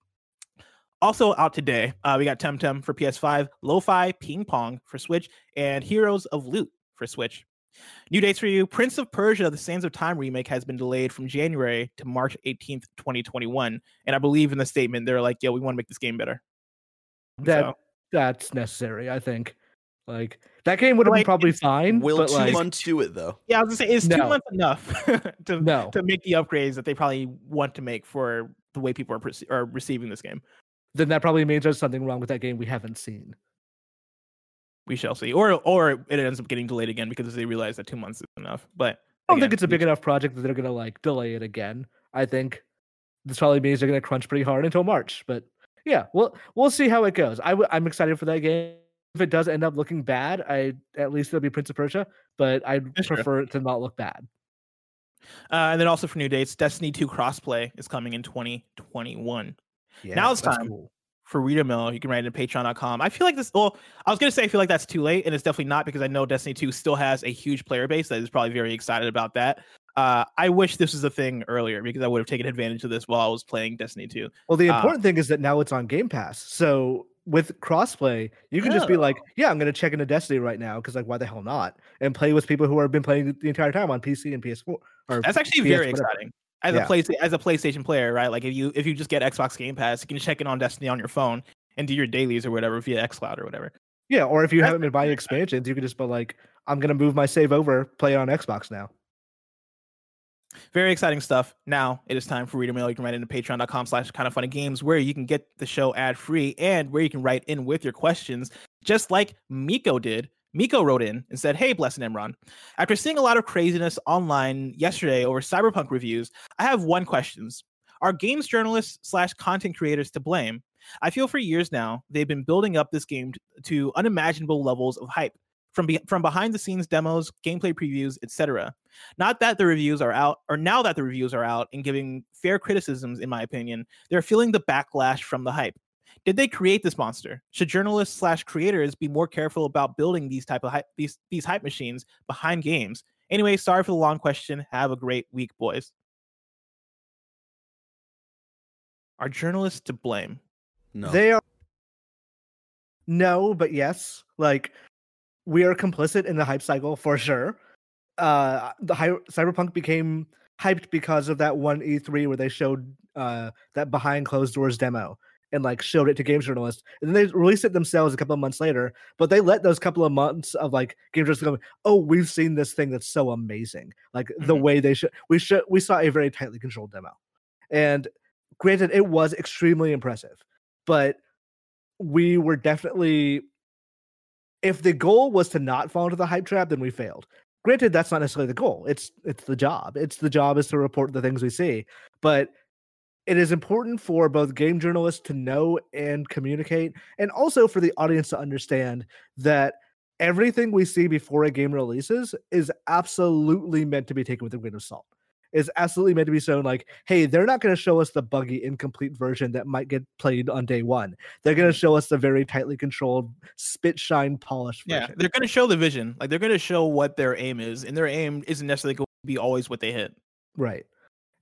Also out today, uh, we got Temtem for PS5, Lo-Fi Ping Pong for Switch, and Heroes of Loot for Switch. New dates for you: Prince of Persia: The Sands of Time remake has been delayed from January to March 18th, 2021. And I believe in the statement they're like, "Yo, we want to make this game better." That So, that's necessary, I think. Like that game would have Like, been probably fine. Will but two like, months do it though? yeah, I was gonna say, is two months enough *laughs* to No. to make the upgrades that they probably want to make for the way people are perce- are receiving this game? then that probably means there's something wrong with that game we haven't seen. We shall see, or or it ends up getting delayed again because they realize that two months is enough. But I don't again, think it's a big enough project that they're gonna like delay it again. I think this probably means they're gonna crunch pretty hard until March. But yeah, we'll we'll see how it goes. I w- I'm excited for that game. If it does end up looking bad, I at least it'll be Prince of Persia. But I'd prefer it to not look bad. Uh, and then also for new dates, Destiny 2 crossplay is coming in 2021. Yeah, Now it's time. cool. For reader mail, you can write it at patreon.com. I feel like this, well, I was going to say I feel like that's too late, and it's definitely not because I know Destiny 2 still has a huge player base that is probably very excited about that. Uh, I wish this was a thing earlier because I would have taken advantage of this while I was playing Destiny 2. Well, the Uh, important thing is that now it's on Game Pass. So with crossplay, you can just be like, yeah, I'm gonna check into Destiny right now because like why the hell not? And play with people who have been playing the entire time on PC and PS4. Or That's actually PS very whatever. exciting. As Yeah. a play, as a PlayStation player, right? Like if you if you just get Xbox Game Pass, you can check in on Destiny on your phone and do your dailies or whatever via XCloud or whatever. Yeah, or if you That's haven't been buying expansions, you can just be like, I'm gonna move my save over, play it on Xbox now. Very exciting stuff. Now it is time for reader mail. You can write into patreon.com slash kind of funny games where you can get the show ad free and where you can write in with your questions, just like Miko did. Miko wrote in and said, Hey, Blessed Imran. After seeing a lot of craziness online yesterday over cyberpunk reviews, I have one questions. Are games journalists slash content creators to blame? I feel for years now they've been building up this game to unimaginable levels of hype from be- from behind the scenes demos, gameplay previews, etc. Not that the reviews are out, or now that the reviews are out and giving fair criticisms, in my opinion, they're feeling the backlash from the hype. Did they create this monster? Should journalists slash creators be more careful about building these type of hype, these these hype machines behind games? Anyway, sorry for the long question. Have a great week, boys. Are journalists to blame? No. They are no, but yes. Like we are complicit in the hype cycle for sure. Uh the hy- cyberpunk became hyped because of that one E3 where they showed uh that behind closed doors demo and like showed it to game journalists. And then they released it themselves a couple of months later, but they let those couple of months of like game journalists go, "Oh, we've seen this thing that's so amazing." Like the Mhm. way they should we should we saw a very tightly controlled demo. And granted it was extremely impressive but we were definitely if the goal was to not fall into the hype trap then we failed granted, that's not necessarily the goal. It's it's the job. It's the job is to report the things we see. But it is important for both game journalists to know and communicate, and also for the audience to understand that everything we see before a game releases is absolutely meant to be taken with a grain of salt. Is absolutely meant to be shown like, hey, they're not going to show us the buggy, incomplete version that might get played on day one. They're going to mm-hmm. show us the very tightly controlled, spit shine, polished Yeah, version. they're going to show the vision. Like they're going to show what their aim is, and their aim isn't necessarily going to be always what they hit. Right.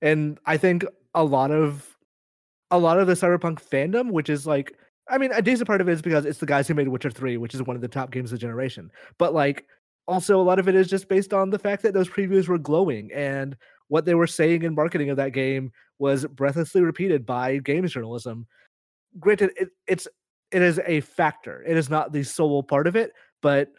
And I think a lot of a lot of the cyberpunk fandom, which is like I mean, a decent part of it is because it's the guys who made Witcher 3, which is one of the top games of the generation. But like also a lot of it is just based on the fact that those previews were glowing and what they were saying in marketing of that game was breathlessly repeated by games journalism. Granted, it, it's it is a factor. It is not the sole part of it, but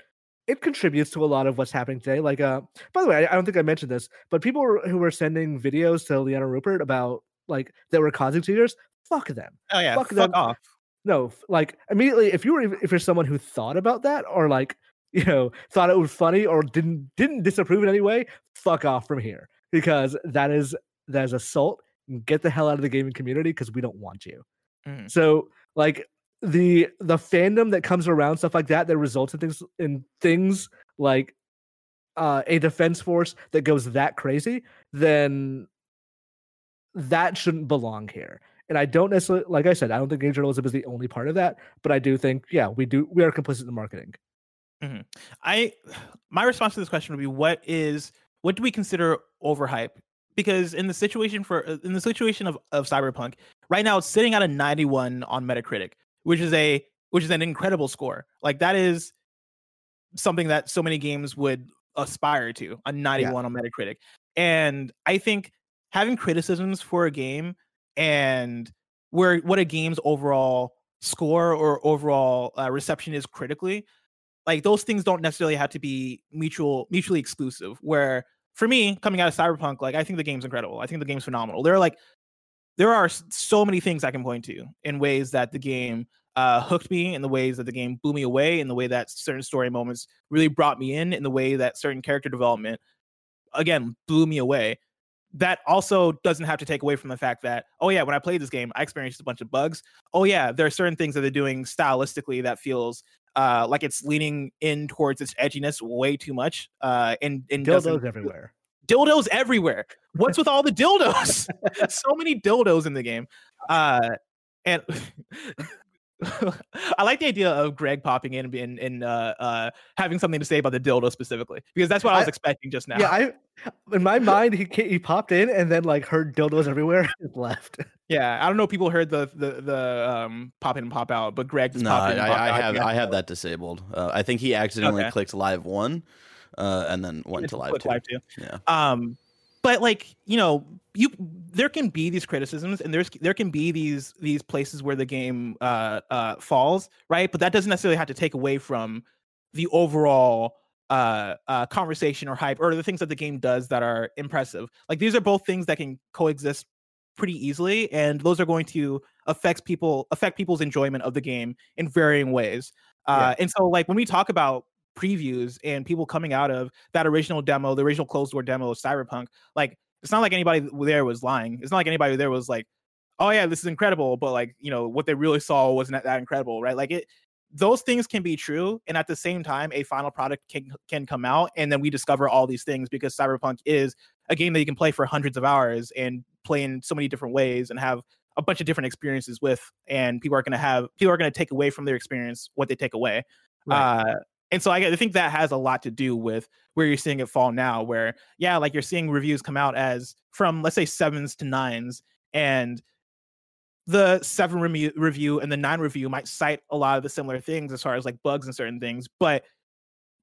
it contributes to a lot of what's happening today. Like, uh, by the way, I, I don't think I mentioned this, but people who were sending videos to Liana Ruppert about like that were causing tears, fuck them. Oh yeah, Fuck fuck, them. off. No, like immediately, if you were if you're someone who thought about that or like *laughs* you know thought it was funny or didn't didn't disapprove in any way, fuck off from here because that is that is assault. Get the hell out of the gaming community because we don't want you. Mhm. So like the the fandom that comes around stuff like that that results in things in things like uh, a defense force that goes that crazy, then that shouldn't belong here. And I don't necessarily, like I said, I don't think game journalism is the only part of that, but I do think, yeah, we do, we are complicit in marketing. I *sighs* my response to this question would be what is what do we consider overhype? Because in the situation for uh, in the situation of, of Cyberpunk, right now it's sitting at a 91 on Metacritic, which is a which is an incredible score. Like that is something that so many games would aspire to, a 91 on Metacritic. And I think having criticisms for a game and where what a game's overall score or overall uh, reception is critically like those things don't necessarily have to be mutual mutually exclusive where for me coming out of cyberpunk like i think the game's incredible. I think the game's phenomenal. There are like there are so many things i can point to in ways that the game uh, hooked me in the ways that the game blew me away in the way that certain story moments really brought me in in the way that certain character development again blew me away. That also doesn't have to take away from the fact that oh yeah when i played this game i experienced a bunch of bugs. Oh yeah there are certain things that they're doing stylistically that feels uh, like it's leaning in towards its edginess way too much uh, and and Dildos everywhere. dildos everywhere. What's with all the *laughs* dildos? *laughs* so many dildos in the game. Uh, and *laughs* *laughs* I like the idea of Greg popping in and, and uh, uh, having something to say about the dildo specifically because that's what I was I- expecting just now. Yeah, I, in my mind, he he popped in and then like heard dildos everywhere *laughs* and left. yeah. I don't know. if People heard the the the um, pop in and pop out, but Greg just No, popped I, in. I, I have Yeah. I have that disabled. Uh, I think he accidentally Okay. clicked live one, uh, and then went to live two. live too. Yeah. um but like you know you there can be these criticisms and there's there can be these these places where the game uh uh falls right? But that doesn't necessarily have to take away from the overall uh uh conversation or hype or the things that the game does that are impressive. Like these are both things that can coexist pretty easily and those are going to affect people affect people's enjoyment of the game in varying ways. Uh and so like when we talk about previews and people coming out of that original demo, the original closed door demo of Cyberpunk, like it's not like anybody there was lying. It's not like anybody there was like, "Oh yeah, this is incredible," but like you know what they really saw wasn't that, incredible, right? Like it, those things can be true, and at the same time, a final product can can come out, and then we discover all these things because Cyberpunk is a game that you can play for hundreds of hours and play in so many different ways and have a bunch of different experiences with, and people are going to have people are going to take away from their experience what they take away. Uh, and so I, think that has a lot to do with where you're seeing it fall now, where yeah, like you're seeing reviews come out as from let's say sevens to nines, and the seven review, review and the nine review might cite a lot of the similar things as far as like bugs and certain things, but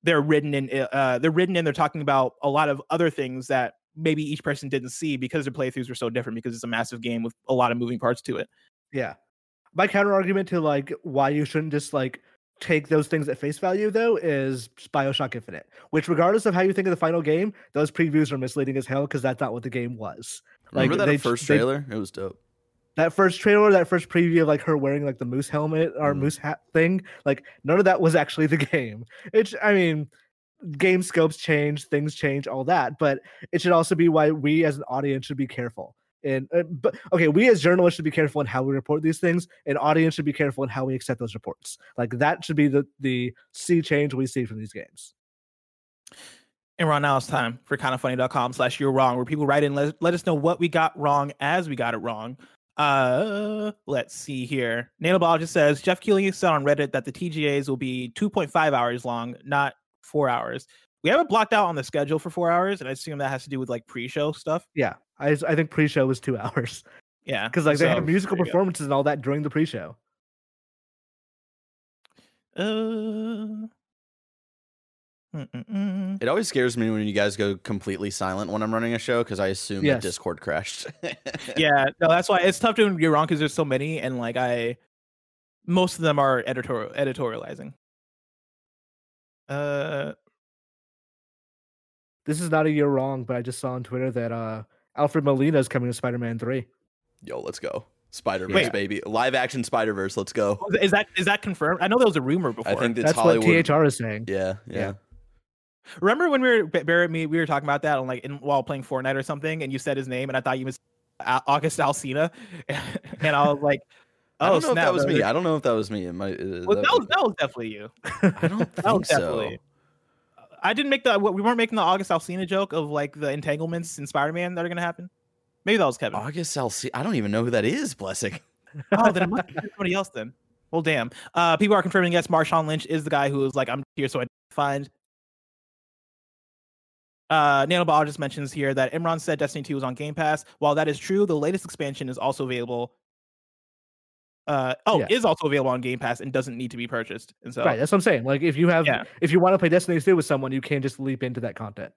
they're written in uh they're written in they're talking about a lot of other things that maybe each person didn't see because their playthroughs were so different because it's a massive game with a lot of moving parts to it. Yeah. My counter argument to like why you shouldn't just like take those things at face value though is Bioshock Infinite, which regardless of how you think of the final game, those previews are misleading as hell because that's not what the game was. Like, Remember that they- first they- trailer? it was dope. that first trailer, that first preview of like her wearing like the moose helmet or Mm. moose hat thing, like none of that was actually the *laughs* game. It's I mean, game scopes change, things change, all that. But it should also be why we as an audience should be careful. And uh, but okay, we as journalists should be careful in how we report these things, and audience should be careful in how we accept those reports. Like that should be the the sea change we see from these games. And right now it's time for kindafunny.com slash you're wrong, where people write in, let, let us know what we got wrong as we got it wrong. Uh, let's see here. Nanobiologist says Jeff Keighley said on Reddit that the TGAs will be 2.5 hours long, not four hours. We have it blocked out on the schedule for four hours, and I assume that has to do with like pre-show stuff. Yeah, I I think pre-show was two *laughs* hours. Yeah, because like they so, have musical there you go. performances and all that during the pre-show. Uh, mm-mm-mm. It always scares me when you guys go completely silent when I'm running a show because I assume Yes. that Discord crashed. *laughs* yeah, no, that's why it's tough to get wrong because there's so many, and like I, most of them are editorial editorializing. Uh, This is not a year wrong, but I just saw on Twitter that uh Alfred Molina is coming to Spider-Man Three. Yo, let's go. Spider Verse, Wait. baby. Live action Spider Verse. Let's go. is that is that confirmed? I know there was a rumor before. I think it's That's Hollywood. what THR is saying. Yeah, yeah. Yeah. Remember when we were Ba- Barrett me we were talking about that on like in, while playing Fortnite or something, and you said his name, and I thought you was Au- August Alsina, *laughs* and I was like, *laughs* I oh don't know snap, if that was me. I don't know if that was me. It might. Uh, Well, that that was was- that was definitely you. I don't *laughs* That was think so. definitely. I didn't make the we weren't making the August Alsina joke of like the entanglements in Spider-Man that are gonna happen. Maybe that was Kevin. August Alsina. I don't even know who that is. Blessing. *laughs* oh, then it must be somebody else then. Well, damn. Uh, people are confirming yes, Marshawn Lynch is the guy who is like, I'm here so I find. Uh, Nanobiologist mentions here that Imran said Destiny 2 was on Game Pass. While that is true, the latest expansion is also available. Uh, oh, Yeah. is also available on Game Pass and doesn't need to be purchased. And so, Right, that's what I'm saying. Like if you have Yeah. if you want to play Destiny 2 with someone, you can't just leap into that content.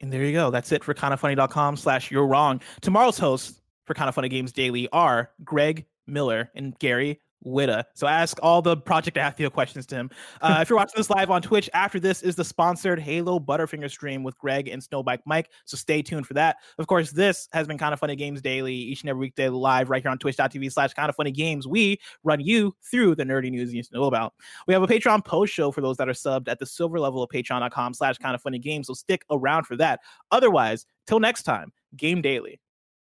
And there you go. That's it for kindafunny.com slash you're wrong. Tomorrow's hosts for Kind of Funny Games Daily are Greg Miller and Gary Whitta. So ask all the Project Athia questions to him. Uh, if you're watching this live on Twitch, after this is the sponsored Halo Butterfinger stream with Greg and Snowbike Mike. So stay tuned for that. Of course, this has been Kind of Funny Games Daily each and every weekday live right here on twitch.tv slash kind of funny games. We run you through the nerdy news you need to know about. We have a Patreon post show for those that are subbed at the silver level of patreon.com slash kind of funny games. So stick around for that. Otherwise, till next time, game daily.